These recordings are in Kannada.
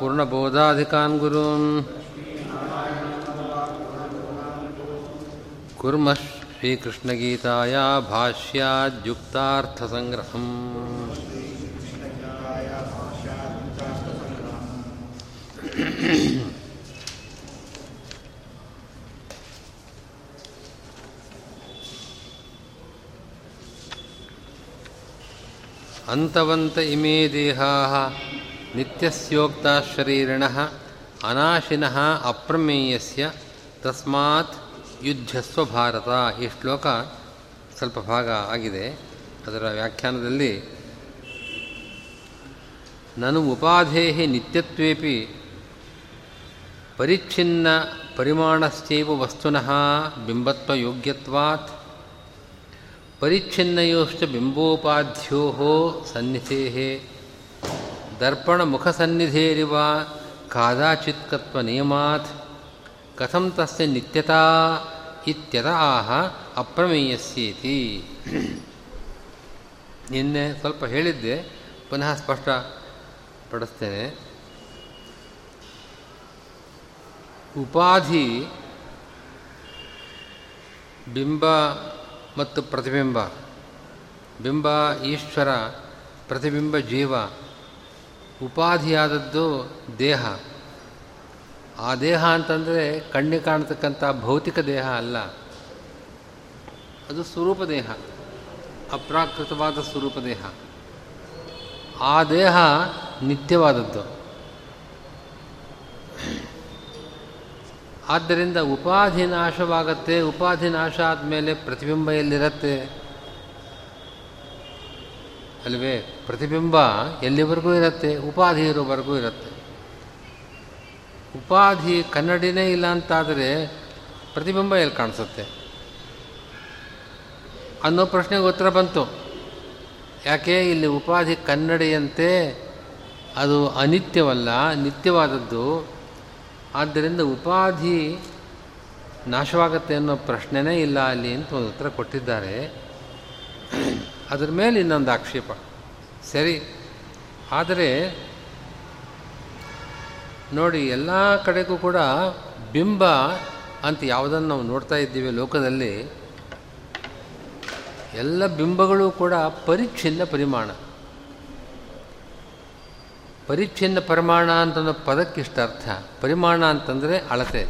पूर्णबोधाधिकान् गुरून्। कुर्मः श्रीकृष्णगीताया भाष्याद्युक्तार्थसङ्ग्रहम्। अन्तवन्त इमे देहाः। ನಿತ್ಯಸ್ಯೋಕ್ತಾ ಅನಾಶಿನ ಅನಾಶಿನಃ ಅಪ್ರಮೇಯಸ್ಯ ತಸ್ಮಾತ್ ಯುದ್ಧಸ್ವ ಭಾರತ. ಈ ಶ್ಲೋಕ ಸ್ವಲ್ಪ ಭಾಗ ಆಗಿದೆ. ಅದರ ವ್ಯಾಖ್ಯಾನದಲ್ಲಿ ನನು ಉಪಾಧೇ ನಿತ್ಯತ್ವೇಪಿ ಪರಿಚ್ಛಿನ್ನ ಪರಿಮಾಣಶ್ಚೈವ ವಸ್ತುನಃ ಬಿಂಬತ್ವಯೋಗ್ಯತ್ವಾತ್ ಪರಿಚ್ಛಿನ್ನಯೋಶ್ಚ ಬಿಂಬೋಪಾಧ್यो ಸನ್ನಿಧೇರಿವ ಕಾದಾಚಿತ್ಕತ್ವ ನಿಯಮಾತ್. ಕಥಂ ತಸ್ಯ ನಿತ್ಯತಾ ಇತ್ಯತ ಆಹ ಅಪ್ರಮೇಯಸ್ಯೇತಿ. ನಿನ್ನೆ ಸ್ವಲ್ಪ ಹೇಳಿದ್ದೆ, ಪುನಃ ಸ್ಪಷ್ಟಪಡಿಸ್ತೇನೆ ಉಪಾಧಿ ಬಿಂಬ ಮತ್ತು ಪ್ರತಿಬಿಂಬ. ಬಿಂಬ ಈಶ್ವರ, ಪ್ರತಿಬಿಂಬ ಜೀವ. ಉಪಾಧಿಯಾದದ್ದು ದೇಹ. ಆ ದೇಹ ಅಂತಂದರೆ ಕಣ್ಣಿಗೆ ಕಾಣತಕ್ಕಂಥ ಭೌತಿಕ ದೇಹ ಅಲ್ಲ. ಅದು ಸ್ವರೂಪ ದೇಹ. ಅಪ್ರಾಕೃತವಾದ ಸ್ವರೂಪ ದೇಹ. ಆ ದೇಹ ನಿತ್ಯವಾದದ್ದು. ಆದ್ದರಿಂದ ಉಪಾಧಿ ನಾಶವಾಗತ್ತೆ, ಉಪಾಧಿ ನಾಶ ಆದಮೇಲೆ ಪ್ರತಿಬಿಂಬ ಎಲ್ಲಿರುತ್ತೆ ಅಲ್ವೇ? ಪ್ರತಿಬಿಂಬ ಎಲ್ಲಿವರೆಗೂ ಇರುತ್ತೆ? ಉಪಾಧಿ ಇರೋವರೆಗೂ ಇರುತ್ತೆ. ಉಪಾಧಿ ಕನ್ನಡಿನೇ ಇಲ್ಲ ಅಂತಾದರೆ ಪ್ರತಿಬಿಂಬ ಎಲ್ಲಿ ಕಾಣಿಸುತ್ತೆ? ಅನ್ನೋ ಪ್ರಶ್ನೆಗೆ ಉತ್ತರ ಬಂತು. ಯಾಕೆ? ಇಲ್ಲಿ ಉಪಾಧಿ ಕನ್ನಡಿಯಂತೆ ಅದು ಅನಿತ್ಯವಲ್ಲ, ನಿತ್ಯವಾದದ್ದು. ಆದ್ದರಿಂದ ಉಪಾಧಿ ನಾಶವಾಗುತ್ತೆ ಅನ್ನೋ ಪ್ರಶ್ನೆನೇ ಇಲ್ಲ ಅಲ್ಲಿ ಅಂತ ಒಂದು ಉತ್ತರ ಕೊಟ್ಟಿದ್ದಾರೆ. ಅದರ ಮೇಲೆ ಇನ್ನೊಂದು ಆಕ್ಷೇಪ. ಸರಿ, ಆದರೆ ನೋಡಿ, ಎಲ್ಲ ಕಡೆಗೂ ಕೂಡ ಬಿಂಬ ಅಂತ ಯಾವುದನ್ನು ನಾವು ನೋಡ್ತಾ ಇದ್ದೀವಿ ಲೋಕದಲ್ಲಿ, ಎಲ್ಲ ಬಿಂಬಗಳು ಕೂಡ ಪರಿಚ್ಛಿನ್ನ ಪರಿಮಾಣ. ಪರಿಚ್ಛಿನ್ನ ಪರಿಮಾಣ ಅಂತ ಪದಕ್ಕಿಷ್ಟ ಅರ್ಥ ಪರಿಮಾಣ ಅಂತಂದರೆ ಅಳತೆ.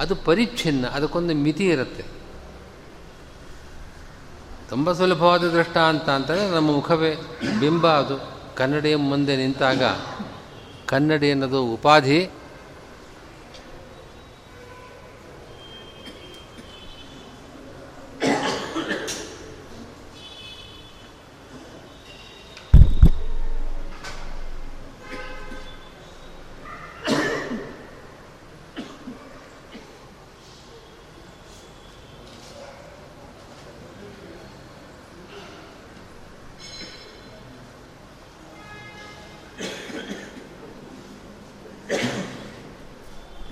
ಅದು ಪರಿಚ್ಛಿನ್ನ, ಅದಕ್ಕೊಂದು ಮಿತಿ ಇರುತ್ತೆ. ತುಂಬ ಸುಲಭವಾದ ದೃಷ್ಟ ಅಂತ ಅಂತಂದರೆ ನಮ್ಮ ಮುಖವೇ ಬಿಂಬ ಅದು. ಕನ್ನಡಿಯ ಮುಂದೆ ನಿಂತಾಗ ಕನ್ನಡಿ ಅನ್ನೋದು ಉಪಾಧಿ.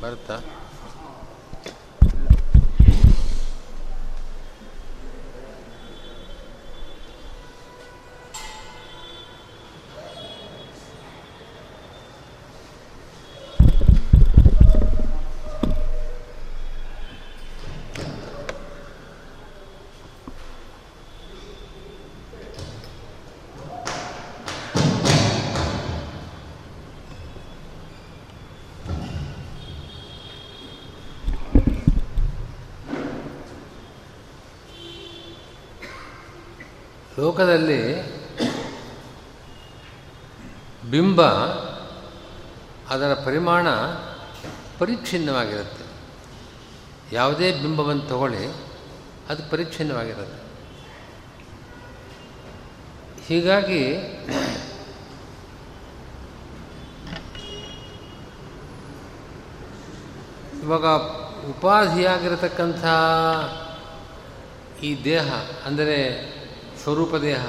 ಬರುತ್ತಾ ಲೋಕದಲ್ಲಿ ಬಿಂಬ ಅದರ ಪರಿಮಾಣ ಪರಿಚ್ಛಿನ್ನವಾಗಿರುತ್ತೆ. ಯಾವುದೇ ಬಿಂಬವನ್ನು ತಗೊಳ್ಳಿ, ಅದು ಪರಿಚ್ಛಿನ್ನವಾಗಿರುತ್ತೆ. ಹೀಗಾಗಿ ಇವಾಗ ಉಪಾಧಿಯಾಗಿರತಕ್ಕಂಥ ಈ ದೇಹ, ಅಂದರೆ ಸ್ವರೂಪ ದೇಹ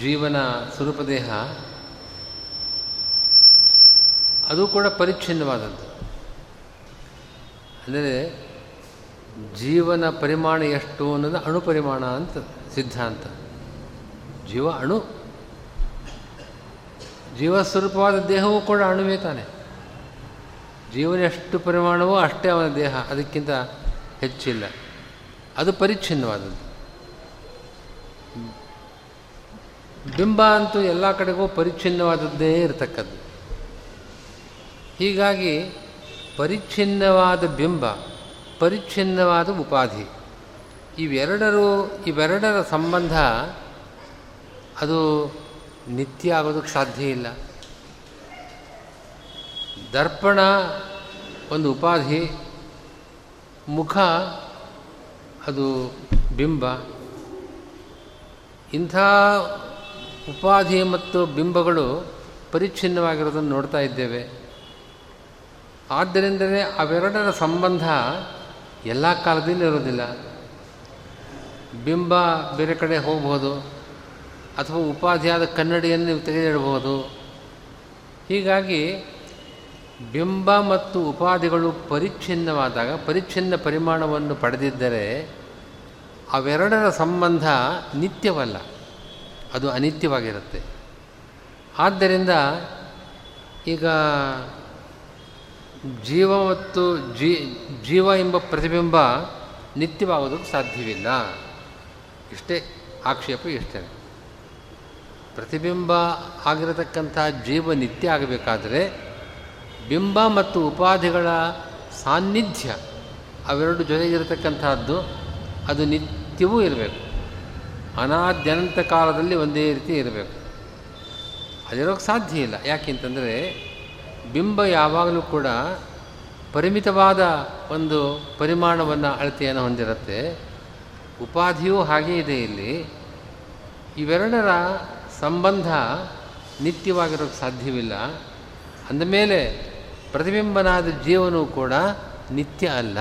ಜೀವನ ಸ್ವರೂಪದೇಹ, ಅದು ಕೂಡ ಪರಿಚ್ಛಿನ್ನವಾದದ್ದು. ಅಂದರೆ ಜೀವನ ಪರಿಮಾಣ ಎಷ್ಟು ಅನ್ನೋದು ಅಣು ಪರಿಮಾಣ ಅಂತ, ಸಿದ್ಧಾಂತ. ಜೀವ ಅಣು. ಜೀವಸ್ವರೂಪವಾದ ದೇಹವೂ ಕೂಡ ಅಣುವೇ ತಾನೆ. ಜೀವನ ಎಷ್ಟು ಪರಿಮಾಣವೋ ಅಷ್ಟೇ ಅವನ ದೇಹ, ಅದಕ್ಕಿಂತ ಹೆಚ್ಚಿಲ್ಲ. ಅದು ಪರಿಚ್ಛಿನ್ನವಾದದ್ದು. ಬಿಂಬ ಅಂತೂ ಎಲ್ಲ ಕಡೆಗೂ ಪರಿಚ್ಛಿನ್ನವಾದದ್ದೇ ಇರತಕ್ಕದ್ದು. ಹೀಗಾಗಿ ಪರಿಚ್ಛಿನ್ನವಾದ ಬಿಂಬ, ಪರಿಚ್ಛಿನ್ನವಾದ ಉಪಾಧಿ, ಇವೆರಡರು, ಇವೆರಡರ ಸಂಬಂಧ ಅದು ನಿತ್ಯ ಆಗೋದಕ್ಕೆ ಸಾಧ್ಯ ಇಲ್ಲ. ದರ್ಪಣ ಒಂದು ಉಪಾಧಿ, ಮುಖ ಅದು ಬಿಂಬ. ಇಂಥ ಉಪಾಧಿ ಮತ್ತು ಬಿಂಬಗಳು ಪರಿಚ್ಛಿನ್ನವಾಗಿರೋದನ್ನು ನೋಡ್ತಾ ಇದ್ದೇವೆ. ಆದ್ದರಿಂದಲೇ ಅವೆರಡರ ಸಂಬಂಧ ಎಲ್ಲ ಕಾಲದಲ್ಲಿ ಇರೋದಿಲ್ಲ ಬಿಂಬ ಬೇರೆ ಕಡೆ ಹೋಗ್ಬೋದು, ಅಥವಾ ಉಪಾಧಿಯಾದ ಕನ್ನಡಿಯನ್ನು ನೀವು ತೆಗೆದಿಡಬಹುದು. ಹೀಗಾಗಿ ಬಿಂಬ ಮತ್ತು ಉಪಾಧಿಗಳು ಪರಿಚ್ಛಿನ್ನವಾದಾಗ, ಪರಿಚ್ಛಿನ್ನ ಪರಿಮಾಣವನ್ನು ಪಡೆದಿದ್ದರೆ ಅವೆರಡರ ಸಂಬಂಧ ನಿತ್ಯವಲ್ಲ. ಅದು ಅನಿತ್ಯವಾಗಿರುತ್ತೆ. ಆದ್ದರಿಂದ ಈಗ ಜೀವ ಮತ್ತು ಜೀ, ಜೀವ ಎಂಬ ಪ್ರತಿಬಿಂಬ ನಿತ್ಯವಾಗೋದಕ್ಕೆ ಸಾಧ್ಯವಿಲ್ಲ. ಇಷ್ಟೇ ಆಕ್ಷೇಪ ಇಷ್ಟೇ. ಪ್ರತಿಬಿಂಬ ಆಗಿರತಕ್ಕಂಥ ಜೀವ ನಿತ್ಯ ಆಗಬೇಕಾದರೆ ಬಿಂಬ ಮತ್ತು ಉಪಾಧಿಗಳ ಸಾನ್ನಿಧ್ಯ ಅವೆರಡು ಜೊತೆಗಿರತಕ್ಕಂಥದ್ದು, ಅದು ನಿತ್ಯವೂ ಇರಬೇಕು. ಅನಾದ್ಯನಂತ ಕಾಲದಲ್ಲಿ ಒಂದೇ ರೀತಿ ಇರಬೇಕು. ಅದಿರೋಕ್ಕೆ ಸಾಧ್ಯ ಇಲ್ಲ. ಯಾಕೆಂತಂದರೆ ಬಿಂಬ ಯಾವಾಗಲೂ ಕೂಡ ಪರಿಮಿತವಾದ ಒಂದು ಪರಿಮಾಣವನ್ನು ಅಳತೆಯನ್ನು ಹೊಂದಿರುತ್ತೆ. ಉಪಾಧಿಯೂ ಹಾಗೇ ಇದೆ ಇಲ್ಲಿ. ಇವೆರಡರ ಸಂಬಂಧ ನಿತ್ಯವಾಗಿರೋಕ್ಕೆ ಸಾಧ್ಯವಿಲ್ಲ. ಅಂದಮೇಲೆ ಪ್ರತಿಬಿಂಬನಾದ ಜೀವನೂ ಕೂಡ ನಿತ್ಯ ಅಲ್ಲ.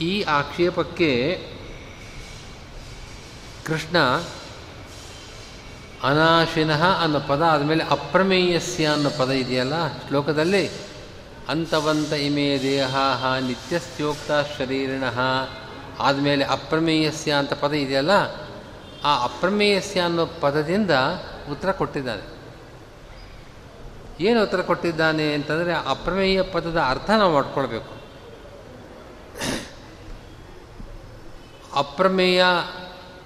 ಈ ಆಕ್ಷೇಪಕ್ಕೆ ಕೃಷ್ಣ ಅನಾಶಿನಃ ಅನ್ನೋ ಪದ ಆದಮೇಲೆ ಅಪ್ರಮೇಯಸ್ಯ ಅನ್ನೋ ಪದ ಇದೆಯಲ್ಲ ಶ್ಲೋಕದಲ್ಲಿ? ಅಂತವಂತ ಇಮೇ ದೇಹ ನಿತ್ಯಸ್ತ್ಯೋಕ್ತ ಶರೀರಿಣ ಆದಮೇಲೆ ಅಪ್ರಮೇಯಸ್ಯ ಅಂತ ಪದ ಇದೆಯಲ್ಲ, ಆ ಅಪ್ರಮೇಯಸ್ಯ ಅನ್ನೋ ಪದದಿಂದ ಉತ್ತರ ಕೊಟ್ಟಿದ್ದಾನೆ. ಏನು ಉತ್ತರ ಕೊಟ್ಟಿದ್ದಾನೆ ಅಂತಂದರೆ ಅಪ್ರಮೇಯ ಪದದ ಅರ್ಥ ನಾವು ಮಾಡ್ಕೊಳ್ಬೇಕು. ಅಪ್ರಮೇಯ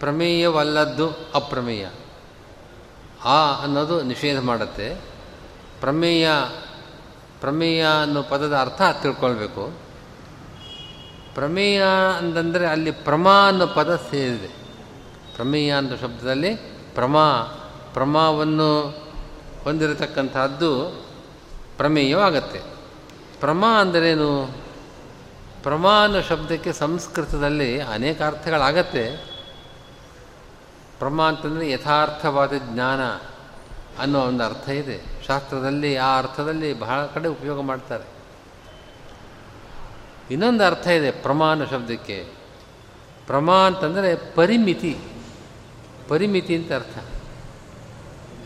ಪ್ರಮೇಯವಲ್ಲದ್ದು ಅಪ್ರಮೇಯ. ಆ ಅನ್ನೋದು ನಿಷೇಧ ಮಾಡುತ್ತೆ. ಪ್ರಮೇಯ ಪ್ರಮೇಯ ಅನ್ನೋ ಪದದ ಅರ್ಥ ತಿಳ್ಕೊಳ್ಬೇಕು. ಪ್ರಮೇಯ ಅಂತಂದರೆ ಅಲ್ಲಿ ಪ್ರಮಾ ಅನ್ನೋ ಪದ ಸೇರಿದೆ. ಪ್ರಮೇಯ ಅನ್ನೋ ಶಬ್ದದಲ್ಲಿ ಪ್ರಮಾ, ಪ್ರಮಾವನ್ನು ಹೊಂದಿರತಕ್ಕಂಥದ್ದು ಪ್ರಮೇಯವಾಗತ್ತೆ ಪ್ರಮಾ ಅಂದರೇನು? ಪ್ರಮಾ ಅನ್ನೋ ಶಬ್ದಕ್ಕೆ ಸಂಸ್ಕೃತದಲ್ಲಿ ಅನೇಕ ಅರ್ಥಗಳಾಗತ್ತೆ. ಪ್ರಮಾ ಅಂತಂದರೆ ಯಥಾರ್ಥವಾದ ಜ್ಞಾನ ಅನ್ನೋ ಒಂದು ಅರ್ಥ ಇದೆ. ಶಾಸ್ತ್ರದಲ್ಲಿ ಆ ಅರ್ಥದಲ್ಲಿ ಬಹಳ ಕಡೆ ಉಪಯೋಗ ಮಾಡ್ತಾರೆ. ಇನ್ನೊಂದು ಅರ್ಥ ಇದೆ ಪ್ರಮಾನ ಶಬ್ದಕ್ಕೆ. ಪ್ರಮಾ ಅಂತಂದರೆ ಪರಿಮಿತಿ. ಪರಿಮಿತಿ ಅಂತ ಅರ್ಥ.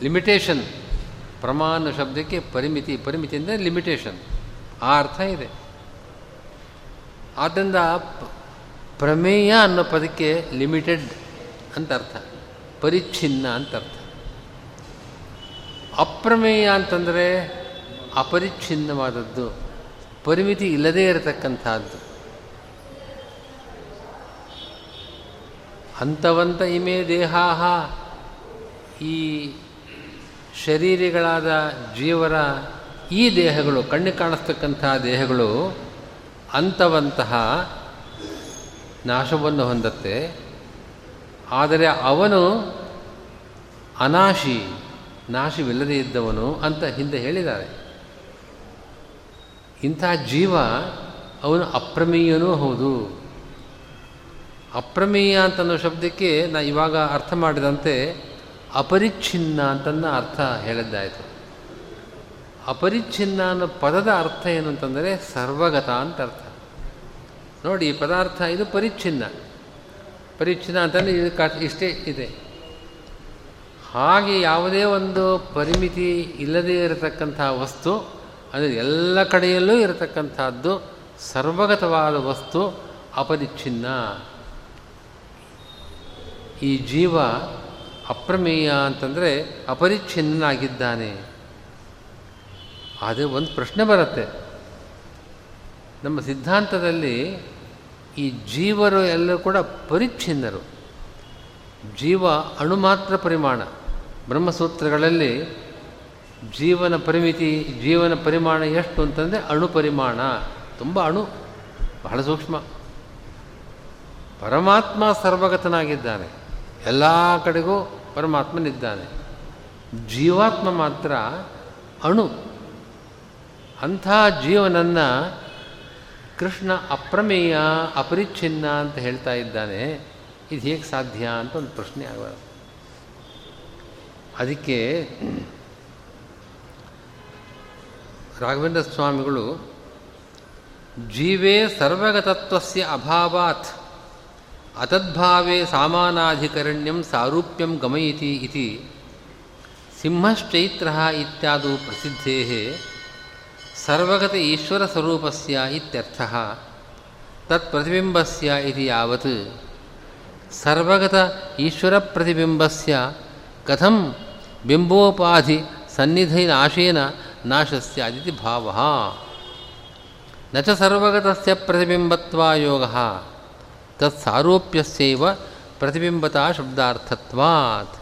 ಲಿಮಿಟೇಷನ್ ಪ್ರಮಾನ ಶಬ್ದಕ್ಕೆ ಪರಿಮಿತಿ. ಪರಿಮಿತಿ ಅಂದರೆ ಲಿಮಿಟೇಷನ್ ಆ ಅರ್ಥ ಇದೆ. ಆದ್ದರಿಂದ ಪ್ರಮೇಯ ಅನ್ನೋ ಪದಕ್ಕೆ ಲಿಮಿಟೆಡ್ ಅಂತ ಅರ್ಥ. ಪರಿಚ್ಛಿನ್ನ ಅಂತ ಅರ್ಥ. ಅಪ್ರಮೇಯ ಅಂತಂದರೆ ಅಪರಿಚ್ಛಿನ್ನವಾದದ್ದು, ಪರಿಮಿತಿ ಇಲ್ಲದೇ ಇರತಕ್ಕಂಥದ್ದು. ಅಂತವಂತ ಇಮೆ ದೇಹಾಹ, ಈ ಶರೀರಿಗಳಾದ ಜೀವರ ಈ ದೇಹಗಳು ಕಣ್ಣು ಕಾಣಿಸ್ತಕ್ಕಂಥ ದೇಹಗಳು ಅಂಥವಂತಹ ನಾಶವನ್ನು ಹೊಂದತ್ತೆ. ಆದರೆ ಅವನು ಅನಾಶಿ, ನಾಶವಿಲ್ಲದೆ ಇದ್ದವನು ಅಂತ ಹಿಂದೆ ಹೇಳಿದ್ದಾರೆ. ಇಂಥ ಜೀವ ಅವನು ಅಪ್ರಮೇಯನೂ ಹೌದು. ಅಪ್ರಮೇಯ ಅಂತನ್ನೋ ಶಬ್ದಕ್ಕೆ ನಾ ಇವಾಗ ಅರ್ಥ ಮಾಡಿದಂತೆ ಅಪರಿಚ್ಛಿನ್ನ ಅಂತನ್ನ ಅರ್ಥ ಹೇಳಿದ್ದಾಯಿತು. ಅಪರಿಚ್ಛಿನ್ನ ಅನ್ನೋ ಪದದ ಅರ್ಥ ಏನು ಅಂತಂದರೆ ಸರ್ವಗತ ಅಂತ ಅರ್ಥ. ನೋಡಿ ಪದಾರ್ಥ ಇದು ಪರಿಚ್ಛಿನ್ನ. ಪರಿಚ್ಛಿನ್ನ ಅಂತಂದರೆ ಇದು ಇಷ್ಟೇ ಇದೆ. ಹಾಗೆ ಯಾವುದೇ ಒಂದು ಪರಿಮಿತಿ ಇಲ್ಲದೇ ಇರತಕ್ಕಂಥ ವಸ್ತು ಅಂದರೆ ಎಲ್ಲ ಕಡೆಯಲ್ಲೂ ಇರತಕ್ಕಂಥದ್ದು ಸರ್ವಗತವಾದ ವಸ್ತು ಅಪರಿಚ್ಛಿನ್ನ. ಈ ಜೀವ ಅಪ್ರಮೇಯ ಅಂತಂದರೆ ಅಪರಿಚ್ಛಿನ್ನನಾಗಿದ್ದಾನೆ. ಆದರೆ ಒಂದು ಪ್ರಶ್ನೆ ಬರುತ್ತೆ. ನಮ್ಮ ಸಿದ್ಧಾಂತದಲ್ಲಿ ಈ ಜೀವರು ಎಲ್ಲರೂ ಕೂಡ ಪರಿಚ್ಛಿನ್ನರು. ಜೀವ ಅಣು ಮಾತ್ರ ಪರಿಮಾಣ. ಬ್ರಹ್ಮಸೂತ್ರಗಳಲ್ಲಿ ಜೀವನ ಪರಿಮಿತಿ, ಜೀವನ ಪರಿಮಾಣ ಎಷ್ಟು ಅಂತಂದರೆ ಅಣು ಪರಿಮಾಣ. ತುಂಬ ಅಣು, ಬಹಳ ಸೂಕ್ಷ್ಮ. ಪರಮಾತ್ಮ ಸರ್ವಗತನಾಗಿದ್ದಾನೆ. ಎಲ್ಲ ಕಡೆಗೂ ಪರಮಾತ್ಮನಿದ್ದಾನೆ. ಜೀವಾತ್ಮ ಮಾತ್ರ ಅಣು. ಅಂಥ ಜೀವನನ್ನು ಕೃಷ್ಣ ಅಪ್ರಮೇಯ, ಅಪರಿಚ್ಛಿನ್ನ ಅಂತ ಹೇಳ್ತಾ ಇದ್ದಾನೆ. ಇದು ಹೇಗೆ ಸಾಧ್ಯ ಅಂತ ಒಂದು ಪ್ರಶ್ನೆ ಆಗಬಾರ್ದು ಅದಕ್ಕೆ ರಾಘವೇಂದ್ರ ಸ್ವಾಮಿಗಳು, ಜೀವೇ ಸರ್ವಗತತ್ವಸ್ಯ ಅಭಾವಾತ್, ಅತದ್ಭಾವೇ ಸಾಮಾನಾಧಿಕರಣ್ಯಂ ಸಾರೂಪ್ಯಂ ಗಮಯತಿ ಇತಿ, ಸಿಂಹಶ್ಚೈತ್ರ ಇತ್ಯಾದು ಪ್ರಸಿದ್ಧೇ ಸರ್ವಗತ ಈಶ್ವರ ಸ್ವರೂಪಸ್ಯ ಇತ್ಯರ್ಥಃ. ತತ್ಪ್ರತಿಬಿಂಬಸ್ಯ ಇತಿ ಯಾವತ್. ಸರ್ವಗತ ಈಶ್ವರ ಪ್ರತಿಬಿಂಬಸ್ಯ ಕಥಂ ಬಿಂಬೋಪಾಧಿ ಸನ್ನಿಧಿ ನಾಶೇನ ನಾಶಸ್ಯ ಅದಿತಿ ಭಾವ. ನ ಚ ಸರ್ವಗತಸ್ಯ ಪ್ರತಿಬಿಂಬತ್ವಾಯೋಗ ತತ್ಸಾರೂಪ್ಯಸ್ಯೈವ ಪ್ರತಿಬಿಂಬತಾ ಶಬ್ದಾರ್ಥತ್ವಾತ್.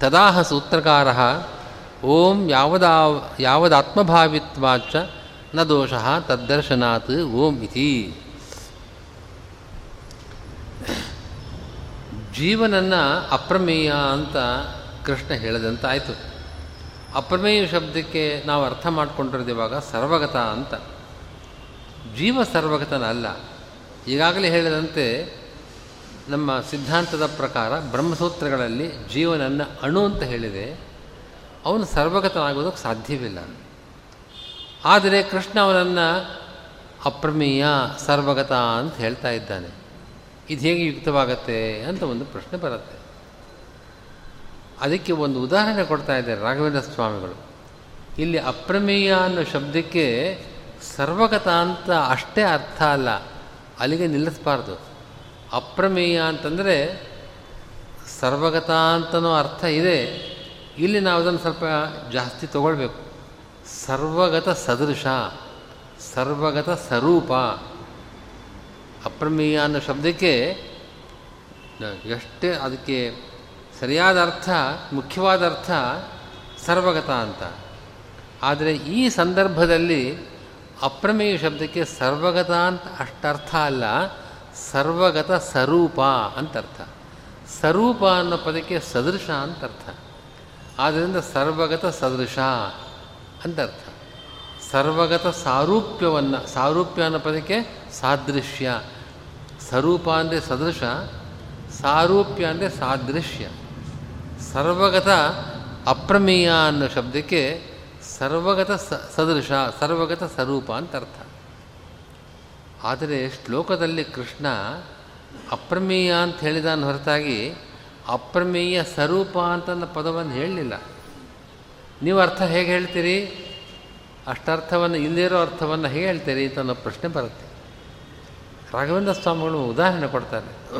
ತದಾಹ ಸೂತ್ರಕಾರ ಓಂ ಯಾವದಾ ಯಾವದಾತ್ಮಭಾವಿತ್ವಾಚ ನ ದೋಷ ತದ್ದರ್ಶನಾತ್ ಓಂ ಇತಿ. ಜೀವನನ್ನು ಅಪ್ರಮೇಯ ಅಂತ ಕೃಷ್ಣ ಹೇಳಿದಂತಾಯಿತು. ಅಪ್ರಮೇಯ ಶಬ್ದಕ್ಕೆ ನಾವು ಅರ್ಥ ಮಾಡ್ಕೊಂಡಿರೋದು ಇವಾಗ ಸರ್ವಗತ ಅಂತ. ಜೀವ ಸರ್ವಗತನ ಅಲ್ಲ ಈಗಾಗಲೇ ಹೇಳಿದಂತೆ ನಮ್ಮ ಸಿದ್ಧಾಂತದ ಪ್ರಕಾರ ಬ್ರಹ್ಮಸೂತ್ರಗಳಲ್ಲಿ ಜೀವನನ್ನು ಅಣು ಅಂತ ಹೇಳಿದೆ. ಅವನು ಸರ್ವಗತನಾಗೋದಕ್ಕೆ ಸಾಧ್ಯವಿಲ್ಲ. ಆದರೆ ಕೃಷ್ಣ ಅವನನ್ನು ಅಪ್ರಮೇಯ, ಸರ್ವಗತ ಅಂತ ಹೇಳ್ತಾ ಇದ್ದಾನೆ. ಇದು ಹೇಗೆ ಯುಕ್ತವಾಗತ್ತೆ ಅಂತ ಒಂದು ಪ್ರಶ್ನೆ ಬರುತ್ತೆ. ಅದಕ್ಕೆ ಒಂದು ಉದಾಹರಣೆ ಕೊಡ್ತಾ ಇದ್ದಾರೆ ರಾಘವೇಂದ್ರ ಸ್ವಾಮಿಗಳು. ಇಲ್ಲಿ ಅಪ್ರಮೇಯ ಅನ್ನೋ ಶಬ್ದಕ್ಕೆ ಸರ್ವಗತ ಅಂತ ಅಷ್ಟೇ ಅರ್ಥ ಅಲ್ಲ. ಅಲ್ಲಿಗೆ ನಿಲ್ಲಿಸಬಾರ್ದು. ಅಪ್ರಮೇಯ ಅಂತಂದರೆ ಸರ್ವಗತ ಅಂತನೋ ಅರ್ಥ ಇದೆ. ಇಲ್ಲಿ ನಾವು ಅದನ್ನು ಸ್ವಲ್ಪ ಜಾಸ್ತಿ ತಗೊಳ್ಬೇಕು. ಸರ್ವಗತ ಸದೃಶ, ಸರ್ವಗತ ಸ್ವರೂಪ. ಅಪ್ರಮೇಯ ಅನ್ನೋ ಶಬ್ದಕ್ಕೆ ಎಷ್ಟೇ ಅದಕ್ಕೆ ಸರಿಯಾದ ಅರ್ಥ, ಮುಖ್ಯವಾದ ಅರ್ಥ ಸರ್ವಗತ ಅಂತ. ಆದರೆ ಈ ಸಂದರ್ಭದಲ್ಲಿ ಅಪ್ರಮೇಯ ಶಬ್ದಕ್ಕೆ ಸರ್ವಗತ ಅಂತ ಅಷ್ಟರ್ಥ ಅಲ್ಲ, ಸರ್ವಗತ ಸ್ವರೂಪ ಅಂತ ಅರ್ಥ. ಸ್ವರೂಪ ಅನ್ನೋ ಪದಕ್ಕೆ ಸದೃಶ ಅಂತ ಅರ್ಥ. ಆದ್ದರಿಂದ ಸರ್ವಗತ ಸದೃಶ ಅಂತ ಅರ್ಥ. ಸರ್ವಗತ ಸಾರೂಪ್ಯವನ್ನು, ಸಾರೂಪ್ಯ ಅನ್ನೋ ಪದಕ್ಕೆ ಸಾದೃಶ್ಯ. ಸ್ವರೂಪ ಅಂದರೆ ಸದೃಶ, ಸಾರೂಪ್ಯ ಅಂದರೆ ಸಾದೃಶ್ಯ. ಸರ್ವಗತ ಅಪ್ರಮೇಯ ಅನ್ನೋ ಶಬ್ದಕ್ಕೆ ಸರ್ವಗತ ಸ, ಸದೃಶ, ಸರ್ವಗತ ಸ್ವರೂಪ ಅಂತ ಅರ್ಥ. ಆದರೆ ಶ್ಲೋಕದಲ್ಲಿ ಕೃಷ್ಣ ಅಪ್ರಮೇಯ ಅಂತ ಹೇಳಿದಾನ ಹೊರತಾಗಿ ಅಪ್ರಮೇಯ ಸ್ವರೂಪ ಅಂತ ಪದವನ್ನು ಹೇಳಲಿಲ್ಲ. ನೀವು ಅರ್ಥ ಹೇಗೆ ಹೇಳ್ತೀರಿ? ಅಷ್ಟರ್ಥವನ್ನು ಇಲ್ಲಿರೋ ಅರ್ಥವನ್ನು ಹೇಗೆ ಹೇಳ್ತೀರಿ ಅಂತ ಅನ್ನೋ ಪ್ರಶ್ನೆ ಬರುತ್ತೆ. ರಾಘವೇಂದ್ರ ಸ್ವಾಮಿಗಳು ಉದಾಹರಣೆ ಕೊಡ್ತಾರೆ.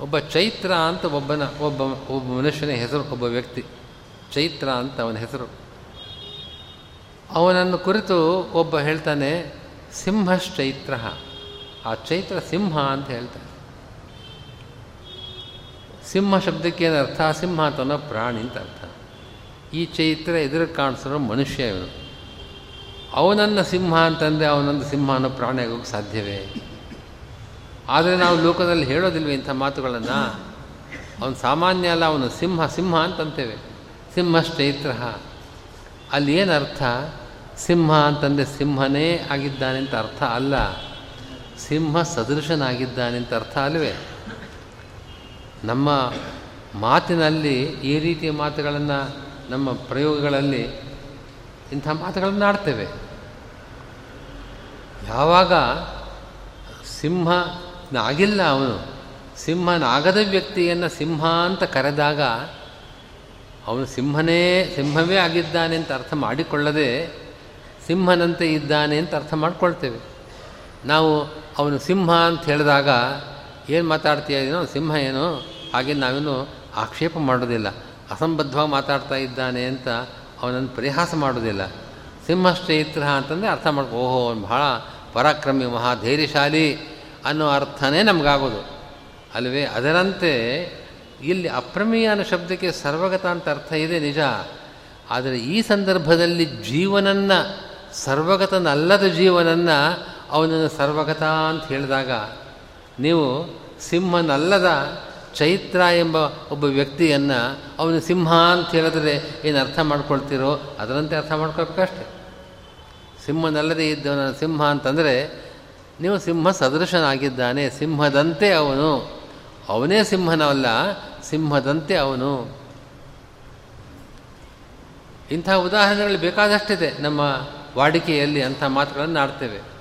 ಒಬ್ಬ ಚೈತ್ರ ಅಂತ ಒಬ್ಬನ, ಒಬ್ಬ ಒಬ್ಬ ಮನುಷ್ಯನ ಹೆಸರು, ಒಬ್ಬ ವ್ಯಕ್ತಿ. ಚೈತ್ರ ಅಂತ ಅವನ ಹೆಸರು. ಅವನನ್ನು ಕುರಿತು ಒಬ್ಬ ಹೇಳ್ತಾನೆ, ಸಿಂಹಶ್ಚೈತ್ರ. ಆ ಚೈತ್ರ ಸಿಂಹ ಅಂತ ಹೇಳ್ತಾನೆ. ಸಿಂಹ ಶಬ್ದಕ್ಕೆ ಏನು ಅರ್ಥ? ಸಿಂಹ ಅಂತ ಅನ್ನೋ ಪ್ರಾಣಿ ಅಂತ ಅರ್ಥ. ಈ ಚೈತ್ರ ಎದುರು ಕಾಣಿಸಿರೋ ಮನುಷ್ಯ ಇವನು. ಅವನನ್ನು ಸಿಂಹ ಅಂತಂದರೆ ಅವನೊಂದು ಸಿಂಹ ಅನ್ನೋ ಪ್ರಾಣಿ ಆಗೋಕ್ಕೆ ಸಾಧ್ಯವೇ? ಆದರೆ ನಾವು ಲೋಕದಲ್ಲಿ ಹೇಳೋದಿಲ್ವ ಇಂಥ ಮಾತುಗಳನ್ನು? ಅವನು ಸಾಮಾನ್ಯ ಅಲ್ಲ, ಅವನು ಸಿಂಹ ಸಿಂಹ ಅಂತಂತೇವೆ. ಸಿಂಹಶ್ಚೈತ್ರ ಅಲ್ಲಿ ಏನು ಅರ್ಥ? ಸಿಂಹ ಅಂತಂದರೆ ಸಿಂಹನೇ ಆಗಿದ್ದಾನೆ ಅಂತ ಅರ್ಥ ಅಲ್ಲ. ಸಿಂಹ ಸದೃಶನಾಗಿದ್ದಾನೆ ಅಂತ ಅರ್ಥ ಅಲ್ವೇ? ನಮ್ಮ ಮಾತಿನಲ್ಲಿ ಈ ರೀತಿಯ ಮಾತುಗಳನ್ನು ನಮ್ಮ ಪ್ರಯೋಗಗಳಲ್ಲಿ ಇಂಥ ಮಾತುಗಳನ್ನು ಆಡ್ತೇವೆ. ಯಾವಾಗ ಸಿಂಹನಾಗಿಲ್ಲ ಅವನು, ಸಿಂಹನಾಗದ ವ್ಯಕ್ತಿಯನ್ನು ಸಿಂಹ ಅಂತ ಕರೆದಾಗ ಅವನು ಸಿಂಹನೇ, ಸಿಂಹವೇ ಆಗಿದ್ದಾನೆ ಅಂತ ಅರ್ಥ ಮಾಡಿಕೊಳ್ಳದೆ ಸಿಂಹನಂತೆ ಇದ್ದಾನೆ ಅಂತ ಅರ್ಥ ಮಾಡಿಕೊಳ್ತೇವೆ. ನಾವು ಅವನು ಸಿಂಹ ಅಂತ ಹೇಳಿದಾಗ ಏನು ಮಾತಾಡ್ತೀಯ ಏನೋ, ಸಿಂಹ ಏನು ಹಾಗೆ ನಾವೇನು ಆಕ್ಷೇಪ ಮಾಡೋದಿಲ್ಲ ಅಸಂಬದ್ಧವಾಗಿ ಮಾತಾಡ್ತಾ ಇದ್ದಾನೆ ಅಂತ ಅವನನ್ನು ಪರಿಹಾಸ ಮಾಡೋದಿಲ್ಲ ಸಿಂಹ ಸ್ನೇಹಿತ್ರ ಅಂತಂದರೆ ಅರ್ಥ ಮಾಡ್ಕೊ, ಓಹೋ, ಅವನು ಬಹಳ ಪರಾಕ್ರಮಿ, ಮಹಾಧೈರ್ಯಶಾಲಿ ಅನ್ನೋ ಅರ್ಥನೇ ನಮಗಾಗೋದು. ಅಲ್ವೇ? ಅದರಂತೆ ಇಲ್ಲಿ ಅಪ್ರಮೇಯ ಅನ್ನೋ ಶಬ್ದಕ್ಕೆ ಸರ್ವಗತ ಅಂತ ಅರ್ಥ ಇದೆ ನಿಜ. ಆದರೆ ಈ ಸಂದರ್ಭದಲ್ಲಿ ಜೀವನನ್ನು, ಸರ್ವಗತನಲ್ಲದ ಜೀವನನ್ನು ಅವನನ್ನು ಸರ್ವಗತ ಅಂತ ಹೇಳಿದಾಗ ನೀವು ಸಿಂಹನಲ್ಲದ ಚೈತ್ರ ಎಂಬ ಒಬ್ಬ ವ್ಯಕ್ತಿಯನ್ನು ಅವನು ಸಿಂಹ ಅಂತ ಹೇಳಿದ್ರೆ ಏನು ಅರ್ಥ ಮಾಡ್ಕೊಳ್ತೀರೋ ಅದರಂತೆ ಅರ್ಥ ಮಾಡ್ಕೊಳ್ಬೇಕಷ್ಟೆ. ಸಿಂಹನಲ್ಲದೆ ಇದ್ದವನ ಸಿಂಹ ಅಂತಂದರೆ ನೀವು ಸಿಂಹ ಸದೃಶನಾಗಿದ್ದಾನೆ, ಸಿಂಹದಂತೆ ಅವನು. ಅವನೇ ಸಿಂಹನವಲ್ಲ, ಸಿಂಹದಂತೆ ಅವನು. ಇಂಥ ಉದಾಹರಣೆಗಳು ಬೇಕಾದಷ್ಟಿದೆ ನಮ್ಮ ವಾಡಿಕೆಯಲ್ಲಿ ಅಂಥ ಮಾತುಗಳನ್ನು ಆಡ್ತೇವೆ.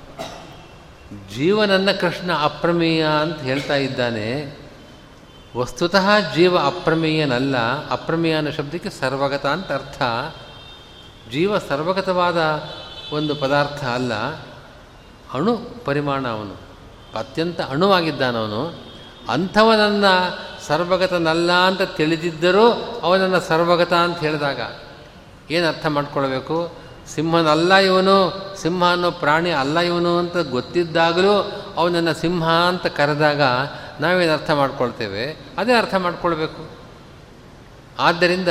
ಜೀವನನ್ನು ಕೃಷ್ಣ ಅಪ್ರಮೇಯ ಅಂತ ಹೇಳ್ತಾ ಇದ್ದಾನೆ. ವಸ್ತುತಃ ಜೀವ ಅಪ್ರಮೇಯನಲ್ಲ, ಅಪ್ರಮೇಯ ಅನ್ನೋ ಶಬ್ದಕ್ಕೆ ಸರ್ವಗತ ಅಂತ ಅರ್ಥ. ಜೀವ ಸರ್ವಗತವಾದ ಒಂದು ಪದಾರ್ಥ ಅಲ್ಲ. ಅಣು ಪರಿಮಾಣ ಅವನು. ಅತ್ಯಂತ ಅಣುವಾಗಿದ್ದಾನವನು ಅಂಥವನನ್ನು ಸರ್ವಗತನಲ್ಲ ಅಂತ ತಿಳಿದಿದ್ದರೂ ಅವನನ್ನು ಸರ್ವಗತ ಅಂತ ಹೇಳಿದಾಗ ಏನು ಅರ್ಥ ಮಾಡ್ಕೊಳ್ಬೇಕು? ಸಿಂಹನಲ್ಲ ಇವನು, ಸಿಂಹ ಅನ್ನೋ ಪ್ರಾಣಿ ಅಲ್ಲ ಇವನು ಅಂತ ಗೊತ್ತಿದ್ದಾಗಲೂ ಅವನನ್ನು ಸಿಂಹ ಅಂತ ಕರೆದಾಗ ನಾವೇನು ಅರ್ಥ ಮಾಡ್ಕೊಳ್ತೇವೆ? ಅದೇ ಅರ್ಥ ಮಾಡ್ಕೊಳ್ಬೇಕು. ಆದ್ದರಿಂದ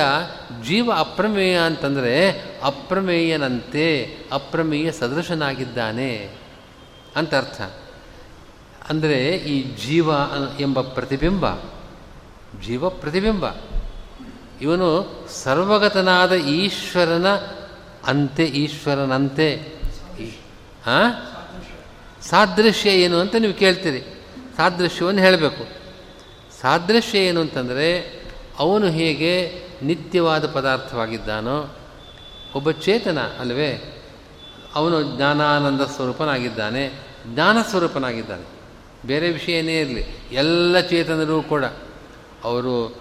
ಜೀವ ಅಪ್ರಮೇಯ ಅಂತಂದರೆ ಅಪ್ರಮೇಯನಂತೆ, ಅಪ್ರಮೇಯ ಸದೃಶನಾಗಿದ್ದಾನೆ ಅಂತ ಅರ್ಥ. ಅಂದರೆ ಈ ಜೀವ ಎಂಬ ಪ್ರತಿಬಿಂಬ, ಜೀವ ಪ್ರತಿಬಿಂಬ. ಇವನು ಸರ್ವಗತನಾದ ಈಶ್ವರನ ಅಂತೆ ಈಶ್ವರನಂತೆ ಹಾಂ ಸಾದೃಶ್ಯ ಏನು ಅಂತ ನೀವು ಕೇಳ್ತೀರಿ. ಸಾದೃಶ್ಯವನ್ನು ಹೇಳಬೇಕು. ಸಾದೃಶ್ಯ ಏನು ಅಂತಂದರೆ ಅವನು ಹೇಗೆ ನಿತ್ಯವಾದ ಪದಾರ್ಥವಾಗಿದ್ದಾನೋ, ಒಬ್ಬ ಚೇತನ ಅಲ್ವೇ, ಅವನು ಜ್ಞಾನಾನಂದ ಸ್ವರೂಪನಾಗಿದ್ದಾನೆ, ಜ್ಞಾನ ಸ್ವರೂಪನಾಗಿದ್ದಾನೆ. ಬೇರೆ ವಿಷಯ ಏನೇ ಇರಲಿ, ಎಲ್ಲ ಚೇತನರು ಕೂಡ. ಅವರು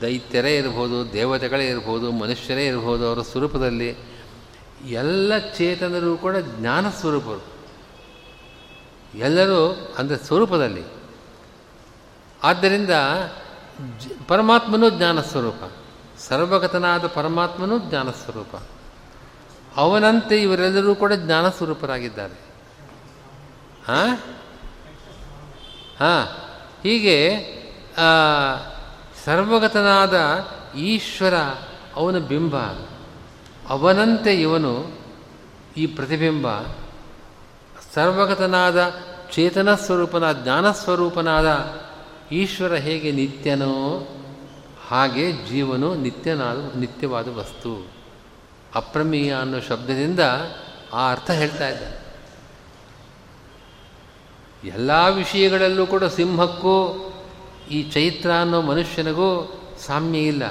ದೈತ್ಯರೇ ಇರ್ಬೋದು, ದೇವತೆಗಳೇ ಇರ್ಬೋದು, ಮನುಷ್ಯರೇ ಇರ್ಬೋದು, ಅವರ ಸ್ವರೂಪದಲ್ಲಿ ಎಲ್ಲ ಚೇತನರು ಕೂಡ ಜ್ಞಾನ ಸ್ವರೂಪರು. ಎಲ್ಲರೂ ಅಂದರೆ ಸ್ವರೂಪದಲ್ಲಿ. ಆದ್ದರಿಂದ ಪರಮಾತ್ಮನೂ ಜ್ಞಾನ ಸ್ವರೂಪ. ಸರ್ವಗತನಾದ ಪರಮಾತ್ಮನೂ ಜ್ಞಾನ ಸ್ವರೂಪ. ಅವನಂತೆ ಇವರೆಲ್ಲರೂ ಕೂಡ ಜ್ಞಾನ ಸ್ವರೂಪರಾಗಿದ್ದಾರೆ. ಹಾಂ ಹಾಂ. ಹೀಗೆ ಸರ್ವಗತನಾದ ಈಶ್ವರ ಅವನ ಬಿಂಬ ಅವನಂತೆ ಇವನು ಈ ಪ್ರತಿಬಿಂಬ ಸರ್ವಗತನಾದ ಚೇತನ ಸ್ವರೂಪನ, ಜ್ಞಾನ ಸ್ವರೂಪನಾದ ಈಶ್ವರ ಹೇಗೆ ನಿತ್ಯನೋ ಹಾಗೆ ಜೀವನು ನಿತ್ಯನಾದ, ನಿತ್ಯವಾದ ವಸ್ತು. ಅಪ್ರಮೇಯ ಅನ್ನೋ ಶಬ್ದದಿಂದ ಆ ಅರ್ಥ ಹೇಳ್ತಾ ಇದ್ದ. ಎಲ್ಲ ವಿಷಯಗಳಲ್ಲೂ ಕೂಡ ಸಿಂಹಕ್ಕೂ ಈ ಚೈತ್ರ ಅನ್ನೋ ಮನುಷ್ಯನಿಗೂ ಸಾಮ್ಯ ಇಲ್ಲ.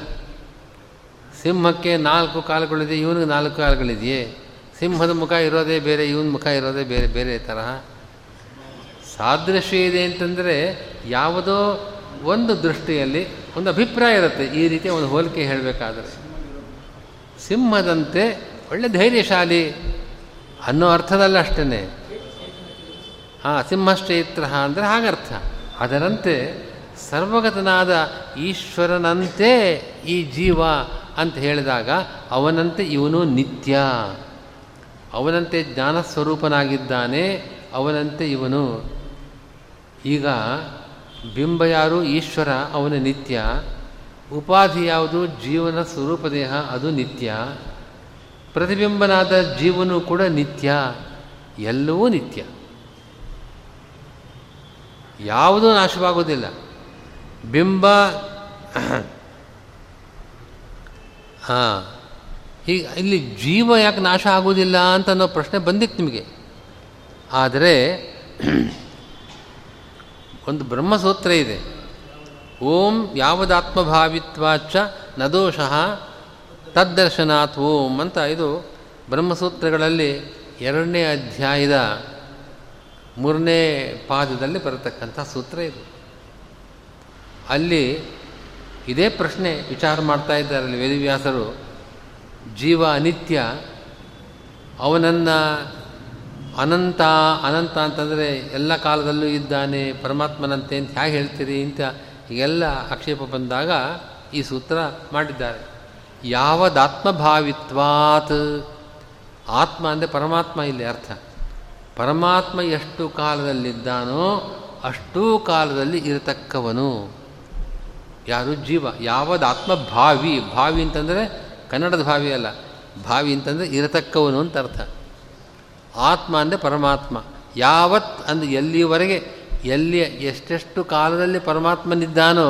ಸಿಂಹಕ್ಕೆ ನಾಲ್ಕು ಕಾಲುಗಳಿದೆ, ಇವನಿಗೆ ನಾಲ್ಕು ಕಾಲುಗಳಿದೆಯೇ? ಸಿಂಹದ ಮುಖ ಇರೋದೇ ಬೇರೆ, ಇವನ ಮುಖ ಇರೋದೇ ಬೇರೆ ಬೇರೆ ತರಹ. ಸಾದೃಶ್ಯ ಇದೆ ಅಂತಂದರೆ ಯಾವುದೋ ಒಂದು ದೃಷ್ಟಿಯಲ್ಲಿ ಒಂದು ಅಭಿಪ್ರಾಯ ಇರುತ್ತೆ, ಈ ರೀತಿ ಒಂದು ಹೋಲಿಕೆ ಹೇಳಬೇಕಾದ್ರೆ. ಸಿಂಹದಂತೆ ಒಳ್ಳೆ ಧೈರ್ಯಶಾಲಿ ಅನ್ನೋ ಅರ್ಥದಲ್ಲ ಅಷ್ಟೇ ಹಾಂ, ಸಿಂಹಶ್ಚೈತ್ರ ಅಂದರೆ ಹಾಗರ್ಥ. ಅದರಂತೆ ಸರ್ವಗತನಾದ ಈಶ್ವರನಂತೆ ಈ ಜೀವ ಅಂತ ಹೇಳಿದಾಗ ಅವನಂತೆ ಇವನು ನಿತ್ಯ. ಅವನಂತೆ ಜ್ಞಾನ ಸ್ವರೂಪನಾಗಿದ್ದಾನೆ, ಅವನಂತೆ ಇವನು. ಈಗ ಬಿಂಬ ಯಾರು? ಈಶ್ವರ, ಅವನ ನಿತ್ಯ. ಉಪಾಧಿ ಯಾವುದು? ಜೀವನ ಸ್ವರೂಪ ದೇಹ, ಅದು ನಿತ್ಯ. ಪ್ರತಿಬಿಂಬನಾದ ಜೀವನೂ ಕೂಡ ನಿತ್ಯ. ಎಲ್ಲವೂ ನಿತ್ಯ. ಯಾವುದೂ ನಾಶವಾಗುವುದಿಲ್ಲ. ಬಿಂಬ ಹಾಂ. ಹೀಗೆ, ಇಲ್ಲಿ ಜೀವ ಯಾಕೆ ನಾಶ ಆಗುವುದಿಲ್ಲ ಅಂತ ಅನ್ನೋ ಪ್ರಶ್ನೆ ಬಂದಿತ್ತು ನಿಮಗೆ. ಆದರೆ, ಒಂದು ಬ್ರಹ್ಮಸೂತ್ರ ಇದೆ. ಓಂ ಯಾವದಾತ್ಮಭಾವಿತ್ವಾಚ ನದೋಷಃ ತದ್ದರ್ಶನಾತ್ ಓಂ ಅಂತ ಇದು ಬ್ರಹ್ಮಸೂತ್ರಗಳಲ್ಲಿ ಎರಡನೇ ಅಧ್ಯಾಯದ ಮೂರನೇ ಪಾದದಲ್ಲಿ ಬರತಕ್ಕಂಥ ಸೂತ್ರ ಇದು. ಅಲ್ಲಿ ಇದೇ ಪ್ರಶ್ನೆ ವಿಚಾರ ಮಾಡ್ತಾ ಇದ್ದಾರೆ ವೇದವ್ಯಾಸರು. ಜೀವ ಅನಿತ್ಯ, ಅವನನ್ನು ಅನಂತ ಅನಂತ ಅಂತಂದರೆ ಎಲ್ಲ ಕಾಲದಲ್ಲೂ ಇದ್ದಾನೆ, ಪರಮಾತ್ಮನಂತೆ ಅಂತ ಹೇಗೆ ಹೇಳ್ತೀರಿ ಅಂತ ಹೀಗೆಲ್ಲ ಆಕ್ಷೇಪ ಬಂದಾಗ ಈ ಸೂತ್ರ ಮಾಡಿದ್ದಾರೆ. ಯಾವದಾತ್ಮಭಾವಿತ್ವಾತ್ ಆತ್ಮ ಅಂದರೆ ಪರಮಾತ್ಮ ಇಲ್ಲಿ ಅರ್ಥ. ಪರಮಾತ್ಮ ಎಷ್ಟು ಕಾಲದಲ್ಲಿದ್ದಾನೋ ಅಷ್ಟೂ ಕಾಲದಲ್ಲಿ ಇರತಕ್ಕವನು. ಯಾರು ಜೀವ, ಯಾವುದು ಆತ್ಮಭಾವಿ, ಭಾವಿ ಅಂತಂದರೆ ಕನ್ನಡದ ಭಾವಿ ಅಲ್ಲ, ಭಾವಿ ಅಂತಂದರೆ ಇರತಕ್ಕವನು ಅಂತ ಅರ್ಥ. ಆತ್ಮ ಅಂದರೆ ಪರಮಾತ್ಮ. ಯಾವತ್ ಅಂದರೆ ಎಲ್ಲಿವರೆಗೆ, ಎಲ್ಲಿ ಎಷ್ಟೆಷ್ಟು ಕಾಲದಲ್ಲಿ ಪರಮಾತ್ಮನಿದ್ದಾನೋ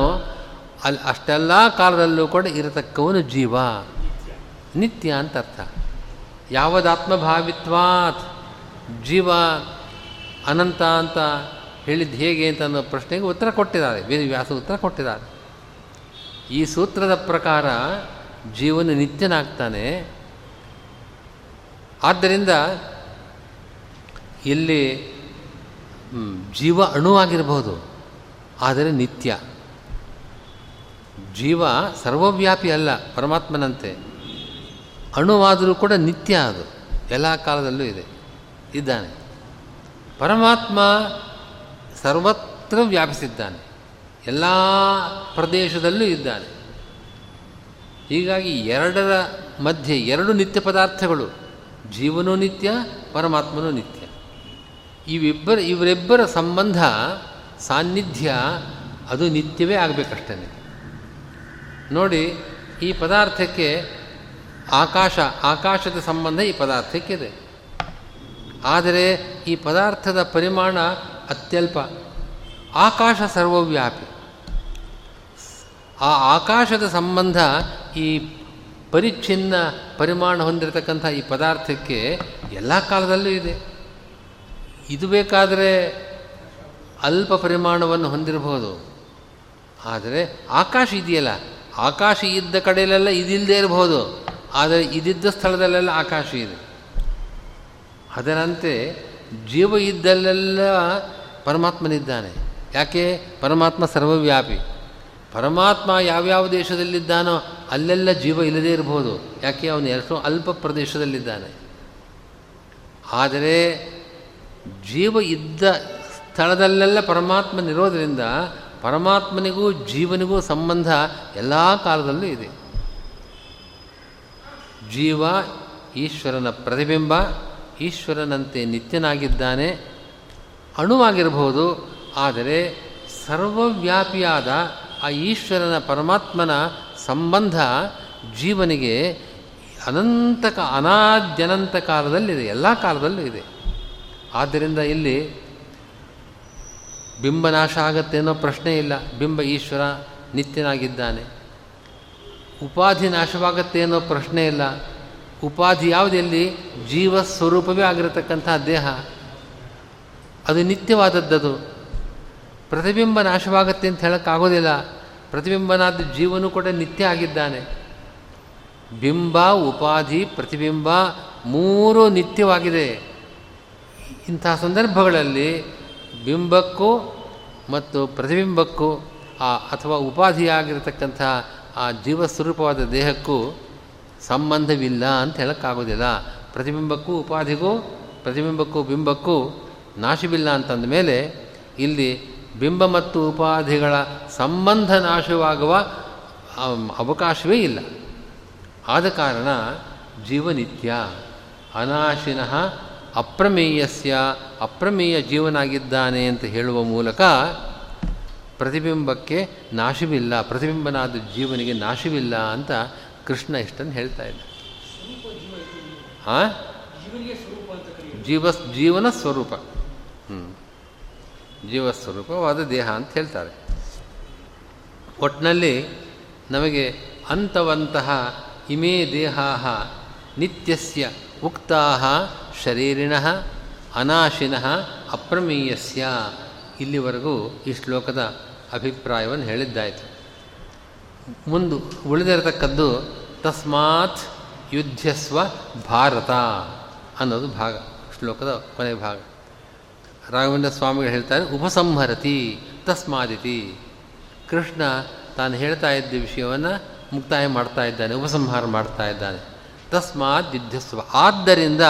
ಅಲ್ಲಿ ಅಷ್ಟೆಲ್ಲ ಕಾಲದಲ್ಲೂ ಕೂಡ ಇರತಕ್ಕವನು ಜೀವ. ನಿತ್ಯ ಅಂತ ಅರ್ಥ. ಯಾವದಾತ್ಮಭಾವಿತ್ವಾತ್ ಜೀವ ಅನಂತ ಅಂತ ಹೇಳಿದ್ದು ಹೇಗೆ ಅಂತ ಅನ್ನೋ ಪ್ರಶ್ನೆಗೆ ಉತ್ತರ ಕೊಟ್ಟಿದ್ದಾರೆ. ವೇದವ್ಯಾಸ ಉತ್ತರ ಕೊಟ್ಟಿದ್ದಾರೆ. ಈ ಸೂತ್ರದ ಪ್ರಕಾರ ಜೀವನ ನಿತ್ಯನಾಗ್ತಾನೆ. ಆದ್ದರಿಂದ ಇಲ್ಲಿ ಜೀವ ಅಣುವಾಗಿರಬಹುದು, ಆದರೆ ನಿತ್ಯ. ಜೀವ ಸರ್ವವ್ಯಾಪಿ ಅಲ್ಲ, ಪರಮಾತ್ಮನಂತೆ. ಅಣುವಾದರೂ ಕೂಡ ನಿತ್ಯ ಅದು, ಎಲ್ಲ ಕಾಲದಲ್ಲೂ ಇದೆ, ಇದ್ದಾನೆ. ಪರಮಾತ್ಮ ಸರ್ವತ್ರ ವ್ಯಾಪಿಸಿದ್ದಾನೆ. ಎಲ್ಲ ಪ್ರದೇಶದಲ್ಲೂ ಇದ್ದಾನೆ. ಹೀಗಾಗಿ ಎರಡರ ಮಧ್ಯೆ ಎರಡು ನಿತ್ಯ ಪದಾರ್ಥಗಳು, ಜೀವನೂ ನಿತ್ಯ, ಪರಮಾತ್ಮನೂ ನಿತ್ಯ. ಇವಿಬ್ಬರ, ಇವರಿಬ್ಬರ ಸಂಬಂಧ, ಸಾನ್ನಿಧ್ಯ, ಅದು ನಿತ್ಯವೇ ಆಗಬೇಕಷ್ಟೇ ನೋಡಿ, ಈ ಪದಾರ್ಥಕ್ಕೆ ಆಕಾಶ, ಆಕಾಶದ ಸಂಬಂಧ ಈ ಪದಾರ್ಥಕ್ಕಿದೆ. ಆದರೆ ಈ ಪದಾರ್ಥದ ಪರಿಮಾಣ ಅತ್ಯಲ್ಪ. ಆಕಾಶ ಸರ್ವವ್ಯಾಪಿ. ಆ ಆಕಾಶದ ಸಂಬಂಧ ಈ ಪರಿಚ್ಛಿನ್ನ ಪರಿಮಾಣ ಹೊಂದಿರತಕ್ಕಂಥ ಈ ಪದಾರ್ಥಕ್ಕೆ ಎಲ್ಲ ಕಾಲದಲ್ಲೂ ಇದೆ. ಇದು ಬೇಕಾದರೆ ಅಲ್ಪ ಪರಿಮಾಣವನ್ನು ಹೊಂದಿರಬಹುದು. ಆದರೆ ಆಕಾಶ ಇದೆಯಲ್ಲ? ಆಕಾಶ ಇದ್ದ ಕಡೆಯಲ್ಲೆಲ್ಲ ಇದಿಲ್ಲದೆ ಇರಬಹುದು. ಆದರೆ ಇದಿದ್ದ ಸ್ಥಳದಲ್ಲೆಲ್ಲ ಆಕಾಶ ಇದೆ. ಅದರಂತೆ ಜೀವ ಇದ್ದಲ್ಲೆಲ್ಲ ಪರಮಾತ್ಮನಿದ್ದಾನೆ. ಯಾಕೆ? ಪರಮಾತ್ಮ ಸರ್ವವ್ಯಾಪಿ. ಪರಮಾತ್ಮ ಯಾವ್ಯಾವ ದೇಶದಲ್ಲಿದ್ದಾನೋ ಅಲ್ಲೆಲ್ಲ ಜೀವ ಇಲ್ಲದೇ ಇರಬಹುದು ಯಾಕೆ? ಅವನು ಎಷ್ಟೋ ಅಲ್ಪ ಪ್ರದೇಶದಲ್ಲಿದ್ದಾನೆ. ಆದರೆ ಜೀವ ಇದ್ದ ಸ್ಥಳದಲ್ಲೆಲ್ಲ ಪರಮಾತ್ಮನಿರೋದರಿಂದ ಪರಮಾತ್ಮನಿಗೂ ಜೀವನಿಗೂ ಸಂಬಂಧ ಎಲ್ಲ ಕಾಲದಲ್ಲೂ ಇದೆ. ಜೀವ ಈಶ್ವರನ ಪ್ರತಿಬಿಂಬ, ಈಶ್ವರನಂತೆ ನಿತ್ಯನಾಗಿದ್ದಾನೆ ಅಣುವಾಗಿರಬಹುದು ಆದರೆ ಸರ್ವವ್ಯಾಪಿಯಾದ ಆ ಈಶ್ವರನ ಪರಮಾತ್ಮನ ಸಂಬಂಧ ಜೀವನಿಗೆ ಅನಂತಕ ಅನಾದ್ಯನಂತ ಕಾಲದಲ್ಲಿದೆ, ಎಲ್ಲ ಕಾಲದಲ್ಲೂ ಇದೆ. ಆದ್ದರಿಂದ ಇಲ್ಲಿ ಬಿಂಬ ನಾಶ ಆಗತ್ತೆ ಅನ್ನೋ ಪ್ರಶ್ನೆ ಇಲ್ಲ. ಬಿಂಬ ಈಶ್ವರ ನಿತ್ಯನಾಗಿದ್ದಾನೆ. ಉಪಾಧಿ ನಾಶವಾಗತ್ತೆ ಅನ್ನೋ ಪ್ರಶ್ನೆ ಇಲ್ಲ. ಉಪಾಧಿ ಯಾವುದೆಲ್ಲಿ ಜೀವ ಸ್ವರೂಪವೇ ಆಗಿರತಕ್ಕಂಥ ದೇಹ. ಅದು ನಿತ್ಯವಾದದ್ದದು. ಪ್ರತಿಬಿಂಬ ನಾಶವಾಗುತ್ತೆ ಅಂತ ಹೇಳೋಕ್ಕಾಗೋದಿಲ್ಲ. ಪ್ರತಿಬಿಂಬನಾದ ಜೀವನು ಕೂಡ ನಿತ್ಯ ಆಗಿದ್ದಾನೆ. ಬಿಂಬ, ಉಪಾಧಿ, ಪ್ರತಿಬಿಂಬ ಮೂರು ನಿತ್ಯವಾಗಿದೆ. ಇಂಥ ಸಂದರ್ಭಗಳಲ್ಲಿ ಬಿಂಬಕ್ಕೂ ಮತ್ತು ಪ್ರತಿಬಿಂಬಕ್ಕೂ ಆ ಅಥವಾ ಉಪಾಧಿಯಾಗಿರತಕ್ಕಂಥ ಆ ಜೀವಸ್ವರೂಪವಾದ ದೇಹಕ್ಕೂ ಸಂಬಂಧವಿಲ್ಲ ಅಂತ ಹೇಳೋಕ್ಕಾಗೋದಿಲ್ಲ. ಪ್ರತಿಬಿಂಬಕ್ಕೂ ಉಪಾಧಿಗೂ, ಪ್ರತಿಬಿಂಬಕ್ಕೂ ಬಿಂಬಕ್ಕೂ ನಾಶವಿಲ್ಲ ಅಂತಂದ ಮೇಲೆ ಇಲ್ಲಿ ಬಿಂಬ ಮತ್ತು ಉಪಾಧಿಗಳ ಸಂಬಂಧ ನಾಶವಾಗುವ ಅವಕಾಶವೇ ಇಲ್ಲ. ಆದ ಕಾರಣ ಜೀವನಿತ್ಯ ಅನಾಶಿನಃ ಅಪ್ರಮೇಯಸ್ಯ ಅಪ್ರಮೇಯ ಜೀವನಾಗಿದ್ದಾನೆ ಅಂತ ಹೇಳುವ ಮೂಲಕ ಪ್ರತಿಬಿಂಬಕ್ಕೆ ನಾಶವಿಲ್ಲ ಪ್ರತಿಬಿಂಬನಾದ ಜೀವನಿಗೆ ನಾಶವಿಲ್ಲ ಅಂತ ಕೃಷ್ಣ ಇಷ್ಟನ್ನು ಹೇಳ್ತಾ ಇದ್ದ ಹಾಂ ಜೀವ ಜೀವನ ಸ್ವರೂಪ. ಜೀವಸ್ವರೂಪವಾದ ದೇಹ ಅಂತ ಹೇಳ್ತಾರೆ. ಒಟ್ಟಿನಲ್ಲಿ ನಮಗೆ ಅಂತವಂತಹ ಇಮೇ ದೇಹಾ ನಿತ್ಯಸ್ಯ ಉಕ್ತಾ ಶರೀರಿಣ ಅನಾಶಿನಃ ಅಪ್ರಮೇಯಸ್ಯ ಇಲ್ಲಿವರೆಗೂ ಈ ಶ್ಲೋಕದ ಅಭಿಪ್ರಾಯವನ್ನು ಹೇಳಿದ್ದಾಯಿತು. ಮುಂದು ಉಳಿದಿರತಕ್ಕದ್ದು ತಸ್ಮಾತ್ ಯುದ್ಧಸ್ವ ಭಾರತ ಅನ್ನೋದು ಭಾಗ, ಶ್ಲೋಕದ ಕೊನೆ ಭಾಗ. ರಾಘವೇಂದ್ರ ಸ್ವಾಮಿಗಳು ಹೇಳ್ತಾರೆ, ಉಪಸಂಹರತಿ ತಸ್ಮಾದಿತಿ. ಕೃಷ್ಣ ತಾನು ಹೇಳ್ತಾ ಇದ್ದ ವಿಷಯವನ್ನು ಮುಕ್ತಾಯ ಮಾಡ್ತಾ ಇದ್ದಾನೆ, ಉಪಸಂಹಾರ ಮಾಡ್ತಾ ಇದ್ದಾನೆ. ತಸ್ಮಾತ್ ಯುದ್ಧಸ್ವ. ಆದ್ದರಿಂದ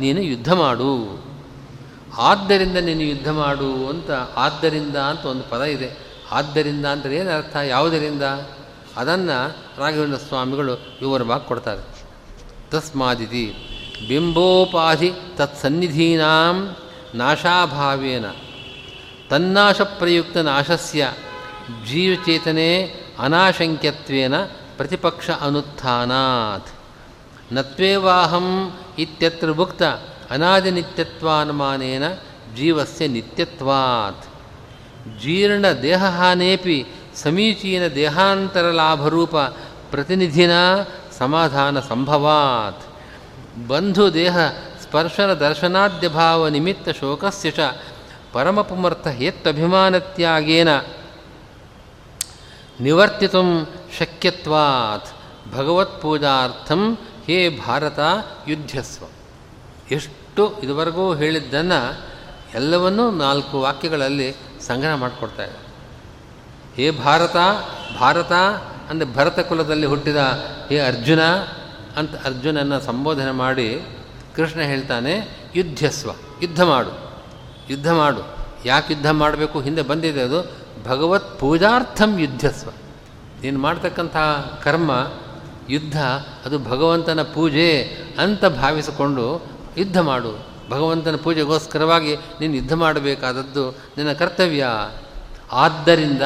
ನೀನು ಯುದ್ಧ ಮಾಡು. ಆದ್ದರಿಂದ ನೀನು ಯುದ್ಧ ಮಾಡು ಅಂತ, ಆದ್ದರಿಂದ ಅಂತ ಒಂದು ಪದ ಇದೆ. ಆದ್ದರಿಂದ ಅಂದರೆ ಏನು ಅರ್ಥ? ಯಾವುದರಿಂದ? ಅದನ್ನು ರಾಘವೇಂದ್ರ ಸ್ವಾಮಿಗಳು ವಿವರವಾಗಿ ಕೊಡ್ತಾರೆ. ತಸ್ಮಾದಿತಿ. ಬಿಂಬೋಪಾಧಿ ತತ್ಸನ್ನಿಧೀನಾಂ ನಾಶಾಭಾವೇನ. ತನ್ನಾಶ ಪ್ರಯುಕ್ತ ನಾಶಸ್ಯ, ಜೀವಚೇತನೆ ಅನಾಶಂಕ್ಯತ್ವೇನ ಪ್ರತಿಪಕ್ಷ ಅನುತ್ಥಾನಾತ್. ನತ್ವೇವಾಹಂ ಇತ್ಯತ್ರ ಭುಕ್ತ, ಅನಾದಿನಿತ್ಯತ್ವಾನುಮಾನೇನ ಜೀವಸ್ಯ ನಿತ್ಯತ್ವಾತ್. ಜೀರ್ಣ ದೇಹಹಾನೇಪಿ ಸಮೀಚೀನ ದೇಹಾಂತರಲಾಭರೂಪ ಪ್ರತಿನಿಧಿನ ಸಮಾಧಾನ ಸಂಭವಾತ್. ಬಂಧು ದೇಹ ಸ್ಪರ್ಶನ ದರ್ಶನಾದ್ಯಭಾವ ನಿಮಿತ್ತ ಶೋಕಸ್ಯ ಚ ಪರಮಪುಮರ್ಥ ಹೇತ್ವಭಿಮಾನತ್ಯಾಗೇನ ನಿವರ್ತಿತು ಶಕ್ಯತ್ವಾತ್ ಭಗವತ್ಪೂಜಾರ್ಥಂ ಹೇ ಭಾರತ ಯುದ್ಧಸ್ವ. ಎಷ್ಟು ಇದುವರೆಗೂ ಹೇಳಿದ್ದನ್ನು ಎಲ್ಲವನ್ನೂ ನಾಲ್ಕು ವಾಕ್ಯಗಳಲ್ಲಿ ಸಂಗ್ರಹ ಮಾಡಿಕೊಡ್ತಾರೆ ಹೇ ಭಾರತ ಭಾರತ ಅಂದರೆ ಭರತ ಕುಲದಲ್ಲಿ ಹುಟ್ಟಿದ ಹೇ ಅರ್ಜುನ ಅಂತ ಅರ್ಜುನನ್ನು ಸಂಬೋಧನೆ ಮಾಡಿ ಕೃಷ್ಣ ಹೇಳ್ತಾನೆ, ಯುದ್ಧಸ್ವ, ಯುದ್ಧ ಮಾಡು ಯುದ್ಧ ಮಾಡು. ಯಾಕೆ ಯುದ್ಧ ಮಾಡಬೇಕು? ಹಿಂದೆ ಬಂದಿದೆ ಅದು, ಭಗವತ್ ಪೂಜಾರ್ಥಂ ಯುದ್ಧಸ್ವ. ನೀನು ಮಾಡ್ತಕ್ಕಂಥ ಕರ್ಮ, ಯುದ್ಧ, ಅದು ಭಗವಂತನ ಪೂಜೆ ಅಂತ ಭಾವಿಸಿಕೊಂಡು ಯುದ್ಧ ಮಾಡು. ಭಗವಂತನ ಪೂಜೆಗೋಸ್ಕರವಾಗಿ ನೀನು ಯುದ್ಧ ಮಾಡಬೇಕಾದದ್ದು ನಿನ್ನ ಕರ್ತವ್ಯ. ಆದ್ದರಿಂದ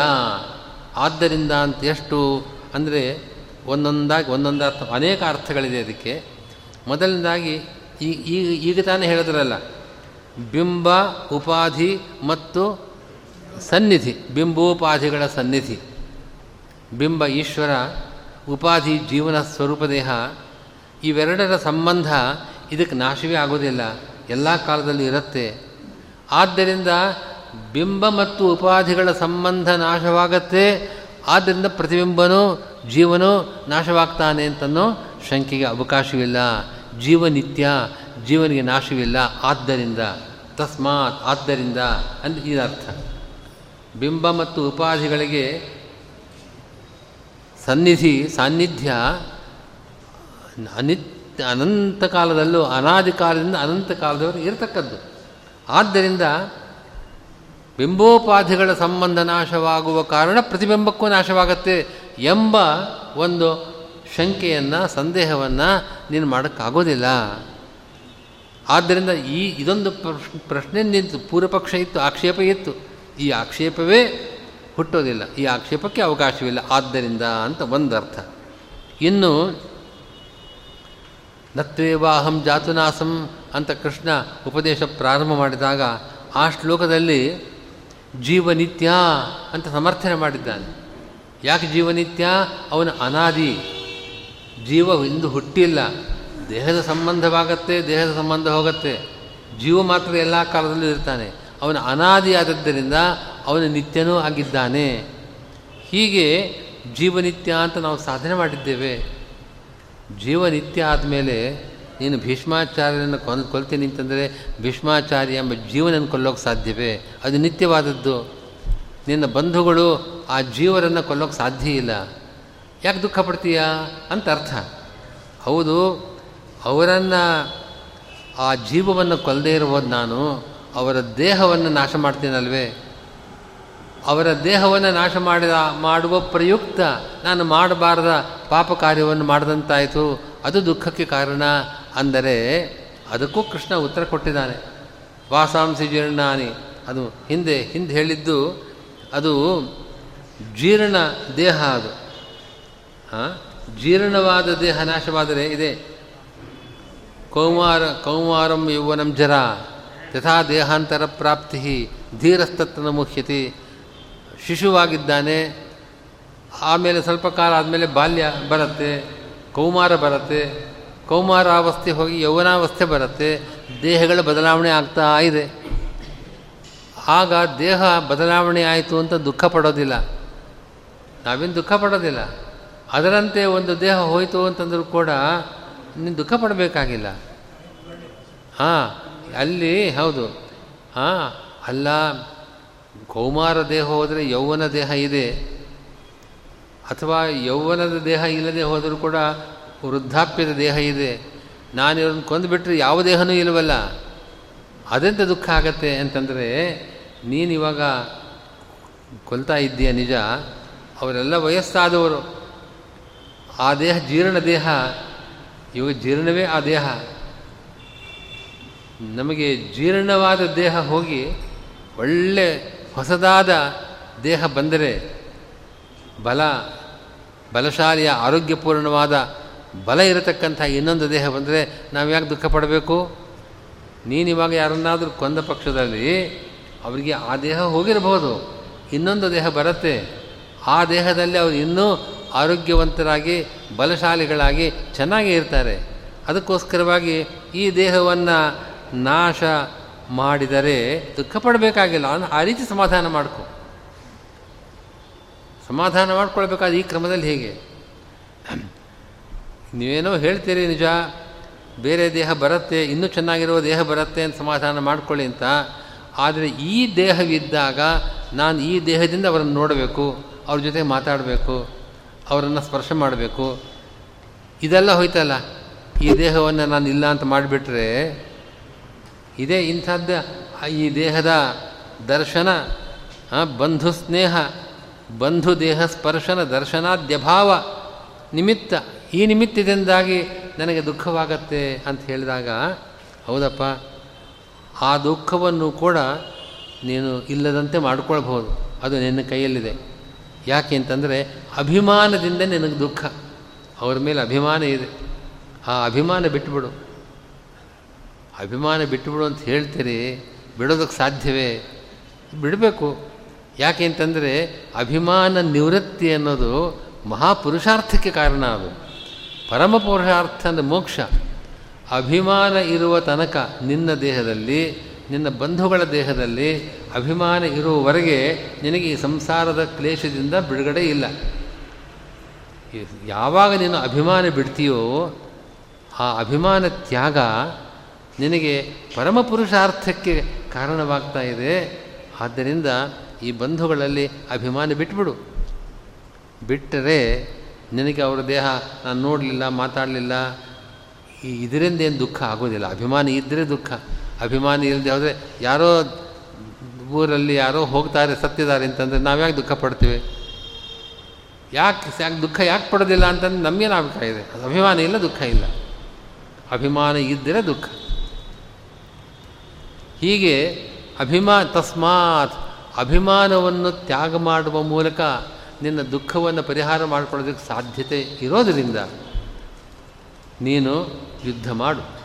ಆದ್ದರಿಂದ ಅಂತ ಎಷ್ಟು ಅಂದರೆ ಒಂದೊಂದಾಗಿ ಒಂದೊಂದು ಅರ್ಥ ಅನೇಕ ಅರ್ಥಗಳಿದೆ ಅದಕ್ಕೆ. ಮೊದಲನೇದಾಗಿ ಈ ಈಗ ಈಗ ತಾನೇ ಹೇಳಿದ್ರಲ್ಲ, ಬಿಂಬ, ಉಪಾಧಿ ಮತ್ತು ಸನ್ನಿಧಿ, ಬಿಂಬೋಪಾಧಿಗಳ ಸನ್ನಿಧಿ. ಬಿಂಬ, ಈಶ್ವರ, ಉಪಾಧಿ, ಜೀವನ ಸ್ವರೂಪ, ದೇಹ, ಇವೆರಡರ ಸಂಬಂಧ ಇದಕ್ಕೆ ನಾಶವೇ ಆಗೋದಿಲ್ಲ, ಎಲ್ಲ ಕಾಲದಲ್ಲಿ ಇರುತ್ತೆ. ಆದ್ದರಿಂದ ಬಿಂಬ ಮತ್ತು ಉಪಾಧಿಗಳ ಸಂಬಂಧ ನಾಶವಾಗತ್ತೆ, ಆದ್ದರಿಂದ ಪ್ರತಿಬಿಂಬನೂ ಜೀವನೂ ನಾಶವಾಗ್ತಾನೆ ಅಂತನೋ ಶಂಕೆಗೆ ಅವಕಾಶವಿಲ್ಲ. ಜೀವನಿತ್ಯ ಜೀವನಿಗೆ ನಾಶವಿಲ್ಲ, ಆದ್ದರಿಂದ, ತಸ್ಮಾತ್ ಆದ್ದರಿಂದ ಅಂತ ಇದರ್ಥ ಬಿಂಬ ಮತ್ತು ಉಪಾಧಿಗಳಿಗೆ ಸನ್ನಿಧಿ, ಸಾನ್ನಿಧ್ಯ ಅನಿತ್ಯ ಅನಂತ ಕಾಲದಲ್ಲೂ, ಅನಾದಿ ಕಾಲದಿಂದ ಅನಂತ ಕಾಲದವರೆಗೆ ಇರತಕ್ಕದ್ದು. ಆದ್ದರಿಂದ ಬಿಂಬೋಪಾಧಿಗಳ ಸಂಬಂಧ ನಾಶವಾಗುವ ಕಾರಣ ಪ್ರತಿಬಿಂಬಕ್ಕೂ ನಾಶವಾಗತ್ತೆ ಎಂಬ ಒಂದು ಶಂಕೆಯನ್ನು, ಸಂದೇಹವನ್ನು ನೀನು ಮಾಡೋಕ್ಕಾಗೋದಿಲ್ಲ. ಆದ್ದರಿಂದ ಈ, ಇದೊಂದು ಪ್ರಶ್ನೆ ನಿಂತು, ಪೂರ್ವಪಕ್ಷ ಇತ್ತು, ಆಕ್ಷೇಪ ಇತ್ತು. ಈ ಆಕ್ಷೇಪವೇ ಹುಟ್ಟೋದಿಲ್ಲ. ಈ ಆಕ್ಷೇಪಕ್ಕೆ ಅವಕಾಶವಿಲ್ಲ. ಆದ್ದರಿಂದ ಅಂತ ಒಂದರ್ಥ. ಇನ್ನು ನತ್ವೇವಾಹಂ ಜಾತುನಾಸಂ ಅಂತ ಕೃಷ್ಣ ಉಪದೇಶ ಪ್ರಾರಂಭ ಮಾಡಿದಾಗ, ಆ ಶ್ಲೋಕದಲ್ಲಿ ಜೀವನಿತ್ಯ ಅಂತ ಸಮರ್ಥನೆ ಮಾಡಿದ್ದಾನೆ. ಯಾಕೆ ಜೀವನಿತ್ಯ? ಅವನ ಅನಾದಿ. ಜೀವ ಇಂದು ಹುಟ್ಟಿಲ್ಲ. ದೇಹದ ಸಂಬಂಧವಾಗತ್ತೆ ದೇಹದ ಸಂಬಂಧ ಹೋಗತ್ತೆ. ಜೀವ ಮಾತ್ರ ಎಲ್ಲ ಕಾಲದಲ್ಲೂ ಇರ್ತಾನೆ. ಅವನು ಅನಾದಿಯಾದದ್ದರಿಂದ ಅವನು ನಿತ್ಯನೂ ಆಗಿದ್ದಾನೆ. ಹೀಗೆ ಜೀವನಿತ್ಯ ಅಂತ ನಾವು ಸಾಧನೆ ಮಾಡಿದ್ದೇವೆ. ಜೀವನಿತ್ಯ ಆದಮೇಲೆ ನೀನು ಭೀಷ್ಮಾಚಾರ್ಯನನ್ನು ಕೊಂದು, ಕೊಲ್ತೀನಿ ಅಂತಂದರೆ ಭೀಷ್ಮಾಚಾರ್ಯ ಎಂಬ ಜೀವನನ್ನು ಕೊಲ್ಲೋಕೆ ಸಾಧ್ಯವೇ? ಅದು ನಿತ್ಯವಾದದ್ದು. ನಿನ್ನ ಬಂಧುಗಳು ಆ ಜೀವರನ್ನು ಕೊಲ್ಲೋಕೆ ಸಾಧ್ಯ ಇಲ್ಲ. ಯಾಕೆ ದುಃಖ ಪಡ್ತೀಯ ಅಂತ ಅರ್ಥ. ಹೌದು, ಅವರನ್ನು, ಆ ಜೀವವನ್ನು ಕೊಲ್ಲದೇ ಇರ್ಬೋದು ನಾನು, ಅವರ ದೇಹವನ್ನು ನಾಶ ಮಾಡ್ತೀನಲ್ವೇ? ಅವರ ದೇಹವನ್ನು ನಾಶ ಮಾಡಿದ, ಮಾಡುವ ಪ್ರಯುಕ್ತ ನಾನು ಮಾಡಬಾರದ ಪಾಪ ಕಾರ್ಯವನ್ನು ಮಾಡಿದಂತಾಯಿತು. ಅದು ದುಃಖಕ್ಕೆ ಕಾರಣ ಅಂದರೆ, ಅದಕ್ಕೂ ಕೃಷ್ಣ ಉತ್ತರ ಕೊಟ್ಟಿದ್ದಾನೆ. ವಾಸಾಂಸಿ ಜೀರ್ಣಾನಿ, ಅದು ಹಿಂದೆ ಹಿಂದೆ ಹೇಳಿದ್ದು, ಅದು ಜೀರ್ಣ ದೇಹ ಅದು. ಜೀರ್ಣವಾದ ದೇಹ ನಾಶವಾದರೆ ಇದೆ. ಕೌಮಾರ, ಕೌಮಾರಂ ಯೌವನಂ ಜರ. ಯಥಾ ದೇಹಾಂತರ ಪ್ರಾಪ್ತಿ ಧೀರಸ್ತತ್ನ ಮುಖ್ಯತೆ. ಶಿಶುವಾಗಿದ್ದಾನೆ. ಆಮೇಲೆ ಸ್ವಲ್ಪ ಕಾಲ ಆದಮೇಲೆ ಬಾಲ್ಯ ಬರುತ್ತೆ. ಕೌಮಾರ ಬರುತ್ತೆ. ಕೌಮಾರಾವಸ್ಥೆ ಹೋಗಿ ಯೌವನಾವಸ್ಥೆ ಬರುತ್ತೆ. ದೇಹಗಳ ಬದಲಾವಣೆ ಆಗ್ತಾ ಇದೆ. ಆಗ ದೇಹ ಬದಲಾವಣೆ ಆಯಿತು ಅಂತ ದುಃಖ ಪಡೋದಿಲ್ಲ. ನಾವೇನು ದುಃಖ ಪಡೋದಿಲ್ಲ. ಅದರಂತೆ ಒಂದು ದೇಹ ಹೋಯಿತು ಅಂತಂದರೂ ಕೂಡ ನೀನು ದುಃಖ ಪಡಬೇಕಾಗಿಲ್ಲ. ಹಾಂ, ಅಲ್ಲಿ ಹೌದು. ಹಾಂ, ಅಲ್ಲ ಕೌಮಾರ ದೇಹ ಹೋದರೆ ಯೌವನ ದೇಹ ಇದೆ. ಅಥವಾ ಯೌವನದ ದೇಹ ಇಲ್ಲದೆ ಹೋದರೂ ಕೂಡ ವೃದ್ಧಾಪ್ಯದ ದೇಹ ಇದೆ. ನಾನು ಇವ್ರನ್ನ ಕೊಂದುಬಿಟ್ರೆ ಯಾವ ದೇಹನೂ ಇಲ್ಲವಲ್ಲ? ಅದೆಂತ ದುಃಖ ಆಗತ್ತೆ ಅಂತಂದರೆ ನೀನಿವಾಗ ಕೊಲ್ತಾ ಇದ್ದೀಯ ನಿಜ. ಅವರೆಲ್ಲ ವಯಸ್ಸಾದವರು. ಆ ದೇಹ ಜೀರ್ಣ ದೇಹ, ಇವಾಗ ಜೀರ್ಣವೇ ಆ ದೇಹ. ನಮಗೆ ಜೀರ್ಣವಾದ ದೇಹ ಹೋಗಿ ಒಳ್ಳೆ ಹೊಸದಾದ ದೇಹ ಬಂದರೆ ಬಲ, ಬಲಶಾಲಿಯ, ಆರೋಗ್ಯಪೂರ್ಣವಾದ ಬಲ ಇರತಕ್ಕಂಥ ಇನ್ನೊಂದು ದೇಹ ಬಂದರೆ ನಾವು ಯಾಕೆ ದುಃಖ ಪಡಬೇಕು? ನೀನಿವಾಗ ಯಾರನ್ನಾದರೂ ಕೊಂದ ಪಕ್ಷದಲ್ಲಿ ಅವರಿಗೆ ಆ ದೇಹ ಹೋಗಿರಬಹುದು. ಇನ್ನೊಂದು ದೇಹ ಬರುತ್ತೆ. ಆ ದೇಹದಲ್ಲಿ ಅವರು ಇನ್ನೂ ಆರೋಗ್ಯವಂತರಾಗಿ, ಬಲಶಾಲಿಗಳಾಗಿ ಚೆನ್ನಾಗಿ ಇರ್ತಾರೆ. ಅದಕ್ಕೋಸ್ಕರವಾಗಿ ಈ ದೇಹವನ್ನು ನಾಶ ಮಾಡಿದರೆ ದುಃಖ ಪಡಬೇಕಾಗಿಲ್ಲ ಆ ರೀತಿ ಸಮಾಧಾನ ಮಾಡ್ಕೊ. ಸಮಾಧಾನ ಮಾಡ್ಕೊಳ್ಬೇಕಾದ ಈ ಕ್ರಮದಲ್ಲಿ ಹೇಗೆ? ನೀವೇನೋ ಹೇಳ್ತೀರಿ ನಿಜ, ಬೇರೆ ದೇಹ ಬರುತ್ತೆ, ಇನ್ನೂ ಚೆನ್ನಾಗಿರೋ ದೇಹ ಬರುತ್ತೆ ಅಂತ ಸಮಾಧಾನ ಮಾಡ್ಕೊಳ್ಳಿ ಅಂತ. ಆದರೆ ಈ ದೇಹವಿದ್ದಾಗ ನಾನು ಈ ದೇಹದಿಂದ ಅವರನ್ನು ನೋಡಬೇಕು, ಅವ್ರ ಜೊತೆ ಮಾತಾಡಬೇಕು. ಅವರನ್ನು ಸ್ಪರ್ಶ ಮಾಡಬೇಕು. ಇದೆಲ್ಲ ಹೋಯ್ತಲ್ಲ? ಈ ದೇಹವನ್ನು ನಾನು ಇಲ್ಲ ಅಂತ ಮಾಡಿಬಿಟ್ರೆ ಇದೇ ಇಂಥದ್ದ, ಈ ದೇಹದ ದರ್ಶನ ಬಂಧು ಸ್ನೇಹ, ಬಂಧು ದೇಹ ಸ್ಪರ್ಶನ ದರ್ಶನಾದ್ಯಭಾವ ನಿಮಿತ್ತ, ಈ ನಿಮಿತ್ತದಿಂದಾಗಿ ನನಗೆ ದುಃಖವಾಗತ್ತೆ ಅಂತ ಹೇಳಿದಾಗ, ಹೌದಪ್ಪ, ಆ ದುಃಖವನ್ನು ಕೂಡ ನೀನು ಇಲ್ಲದಂತೆ ಮಾಡಿಕೊಳ್ಬಹುದು. ಅದು ನಿನ್ನ ಕೈಯಲ್ಲಿದೆ. ಯಾಕೆ ಅಂತಂದರೆ ಅಭಿಮಾನದಿಂದ ನಿನಗೆ ದುಃಖ. ಅವ್ರ ಮೇಲೆ ಅಭಿಮಾನ ಇದೆ. ಆ ಅಭಿಮಾನ ಬಿಟ್ಟುಬಿಡು ಅಭಿಮಾನ ಬಿಟ್ಟುಬಿಡು ಅಂತ ಹೇಳ್ತೀರಿ ಬಿಡೋದಕ್ಕೆ ಸಾಧ್ಯವೇ? ಬಿಡಬೇಕು. ಯಾಕೆ ಅಂತಂದರೆ ಅಭಿಮಾನ ನಿವೃತ್ತಿ ಅನ್ನೋದು ಮಹಾಪುರುಷಾರ್ಥಕ್ಕೆ ಕಾರಣ ಅದು. ಪರಮ ಪುರುಷಾರ್ಥ ಅಂದರೆ ಮೋಕ್ಷ. ಅಭಿಮಾನ ಇರುವ ತನಕ ನಿನ್ನ ದೇಹದಲ್ಲಿ ನಿನ್ನ ಬಂಧುಗಳ ದೇಹದಲ್ಲಿ ಅಭಿಮಾನ ಇರುವವರೆಗೆ ನಿನಗೆ ಈ ಸಂಸಾರದ ಕ್ಲೇಶದಿಂದ ಬಿಡುಗಡೆ ಇಲ್ಲ. ಯಾವಾಗ ನೀನು ಅಭಿಮಾನ ಬಿಡ್ತೀಯೋ ಆ ಅಭಿಮಾನ ತ್ಯಾಗ ನಿನಗೆ ಪರಮ ಪುರುಷಾರ್ಥಕ್ಕೆ ಕಾರಣವಾಗ್ತಾ ಇದೆ. ಆದ್ದರಿಂದ ಈ ಬಂಧುಗಳಲ್ಲಿ ಅಭಿಮಾನ ಬಿಟ್ಬಿಡು. ಬಿಟ್ಟರೆ ನಿನಗೆ ಅವರ ದೇಹ ನಾನು ನೋಡಲಿಲ್ಲ, ಮಾತಾಡಲಿಲ್ಲ, ಈ ಇದರಿಂದ ಏನು ದುಃಖ ಆಗೋದಿಲ್ಲ. ಅಭಿಮಾನ ಇದ್ದರೆ ದುಃಖ. ಅಭಿಮಾನಿ ಇಲ್ಲದೆ ಹೋದರೆ ಯಾರೋ ಊರಲ್ಲಿ ಯಾರೋ ಹೋಗ್ತಾರೆ, ಸತ್ತಿದ್ದಾರೆ ಅಂತಂದರೆ ನಾವ್ಯಾಕೆ ದುಃಖ ಪಡ್ತೀವಿ? ಯಾಕೆ ಯಾಕೆ ದುಃಖ ಯಾಕೆ ಪಡೋದಿಲ್ಲ ಅಂತಂದ್ರೆ ನಮಗೇನು ಅಭಿಪ್ರಾಯ ಇದೆ. ಅಭಿಮಾನ ಇಲ್ಲ, ದುಃಖ ಇಲ್ಲ. ಅಭಿಮಾನ ಇದ್ದರೆ ದುಃಖ. ಹೀಗೆ ಅಭಿಮಾ, ತಸ್ಮಾತ್ ಅಭಿಮಾನವನ್ನು ತ್ಯಾಗ ಮಾಡುವ ಮೂಲಕ ನಿನ್ನ ದುಃಖವನ್ನು ಪರಿಹಾರ ಮಾಡಿಕೊಳ್ಳೋದಕ್ಕೆ ಸಾಧ್ಯತೆ ಇರೋದರಿಂದ ನೀನು ಯುದ್ಧ ಮಾಡು.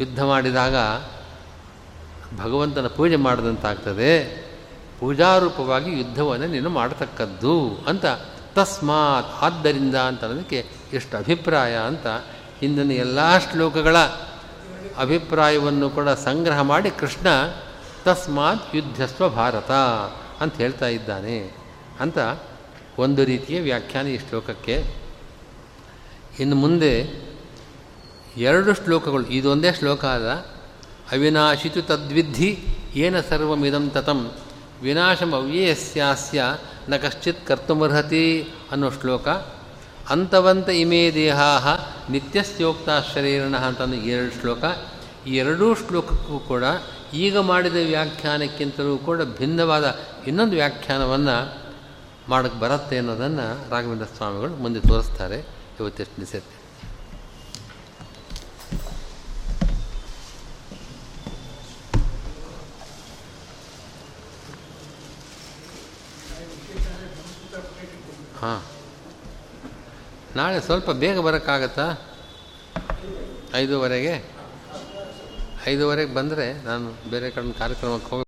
ಯುದ್ಧ ಮಾಡಿದಾಗ ಭಗವಂತನ ಪೂಜೆ ಮಾಡಿದಂತಾಗ್ತದೆ. ಪೂಜಾರೂಪವಾಗಿ ಯುದ್ಧವನ್ನು ನೀನು ಮಾಡತಕ್ಕದ್ದು ಅಂತ ತಸ್ಮಾತ್ ಆದ್ದರಿಂದ ಅಂತ ಅನ್ನೋದಕ್ಕೆ ಎಷ್ಟು ಅಭಿಪ್ರಾಯ ಅಂತ ಹಿಂದಿನ ಎಲ್ಲ ಶ್ಲೋಕಗಳ ಅಭಿಪ್ರಾಯವನ್ನು ಕೂಡ ಸಂಗ್ರಹ ಮಾಡಿ ಕೃಷ್ಣ ತಸ್ಮಾತ್ ಯುದ್ಧಸ್ವ ಭಾರತ ಅಂತ ಹೇಳ್ತಾ ಇದ್ದಾನೆ ಅಂತ ಒಂದು ರೀತಿಯ ವ್ಯಾಖ್ಯಾನ ಈ ಶ್ಲೋಕಕ್ಕೆ. ಇನ್ನು ಮುಂದೆ ಎರಡು ಶ್ಲೋಕಗಳು, ಇದೊಂದೇ ಶ್ಲೋಕ ಅದ ಅವಿನಾಶಿತು ತದ್ವಿಧಿ ಏನ ಸರ್ವಮಿದಂ ತತಂ. ವಿನಾಶಂ ಅವ್ಯಯಸ್ಯಾಸ್ಯ, ನ ಕಶ್ಚಿತ್ ಕರ್ತುಮರ್ಹತಿ ಅನ್ನೋ ಶ್ಲೋಕ. ಅಂತವಂತ ಇಮೇ ದೇಹಾ ನಿತ್ಯಸ್ಯೋಕ್ತ ಶರೀರಣ ಅಂತಂದು ಎರಡು ಶ್ಲೋಕ. ಈ ಎರಡೂ ಶ್ಲೋಕಕ್ಕೂ ಕೂಡ ಈಗ ಮಾಡಿದ ವ್ಯಾಖ್ಯಾನಕ್ಕಿಂತಲೂ ಕೂಡ ಭಿನ್ನವಾದ ಇನ್ನೊಂದು ವ್ಯಾಖ್ಯಾನವನ್ನು ಮಾಡಕ್ಕೆ ಬರುತ್ತೆ ಅನ್ನೋದನ್ನು ರಾಘವೇಂದ್ರ ಸ್ವಾಮಿಗಳು ಮುಂದೆ ತೋರಿಸ್ತಾರೆ. ಇವತ್ತೆಷ್ಟು ನಿಸತ್ತೆ ಹಾಂ. ನಾಳೆ ಸ್ವಲ್ಪ ಬೇಗ ಬರೋಕ್ಕಾಗತ್ತಾ? ಐದೂವರೆಗೆ? ಐದೂವರೆಗೆ ಬಂದರೆ ನಾನು ಬೇರೆ ಕಡೆ ಕಾರ್ಯಕ್ರಮಕ್ಕೆ ಹೋಗಿ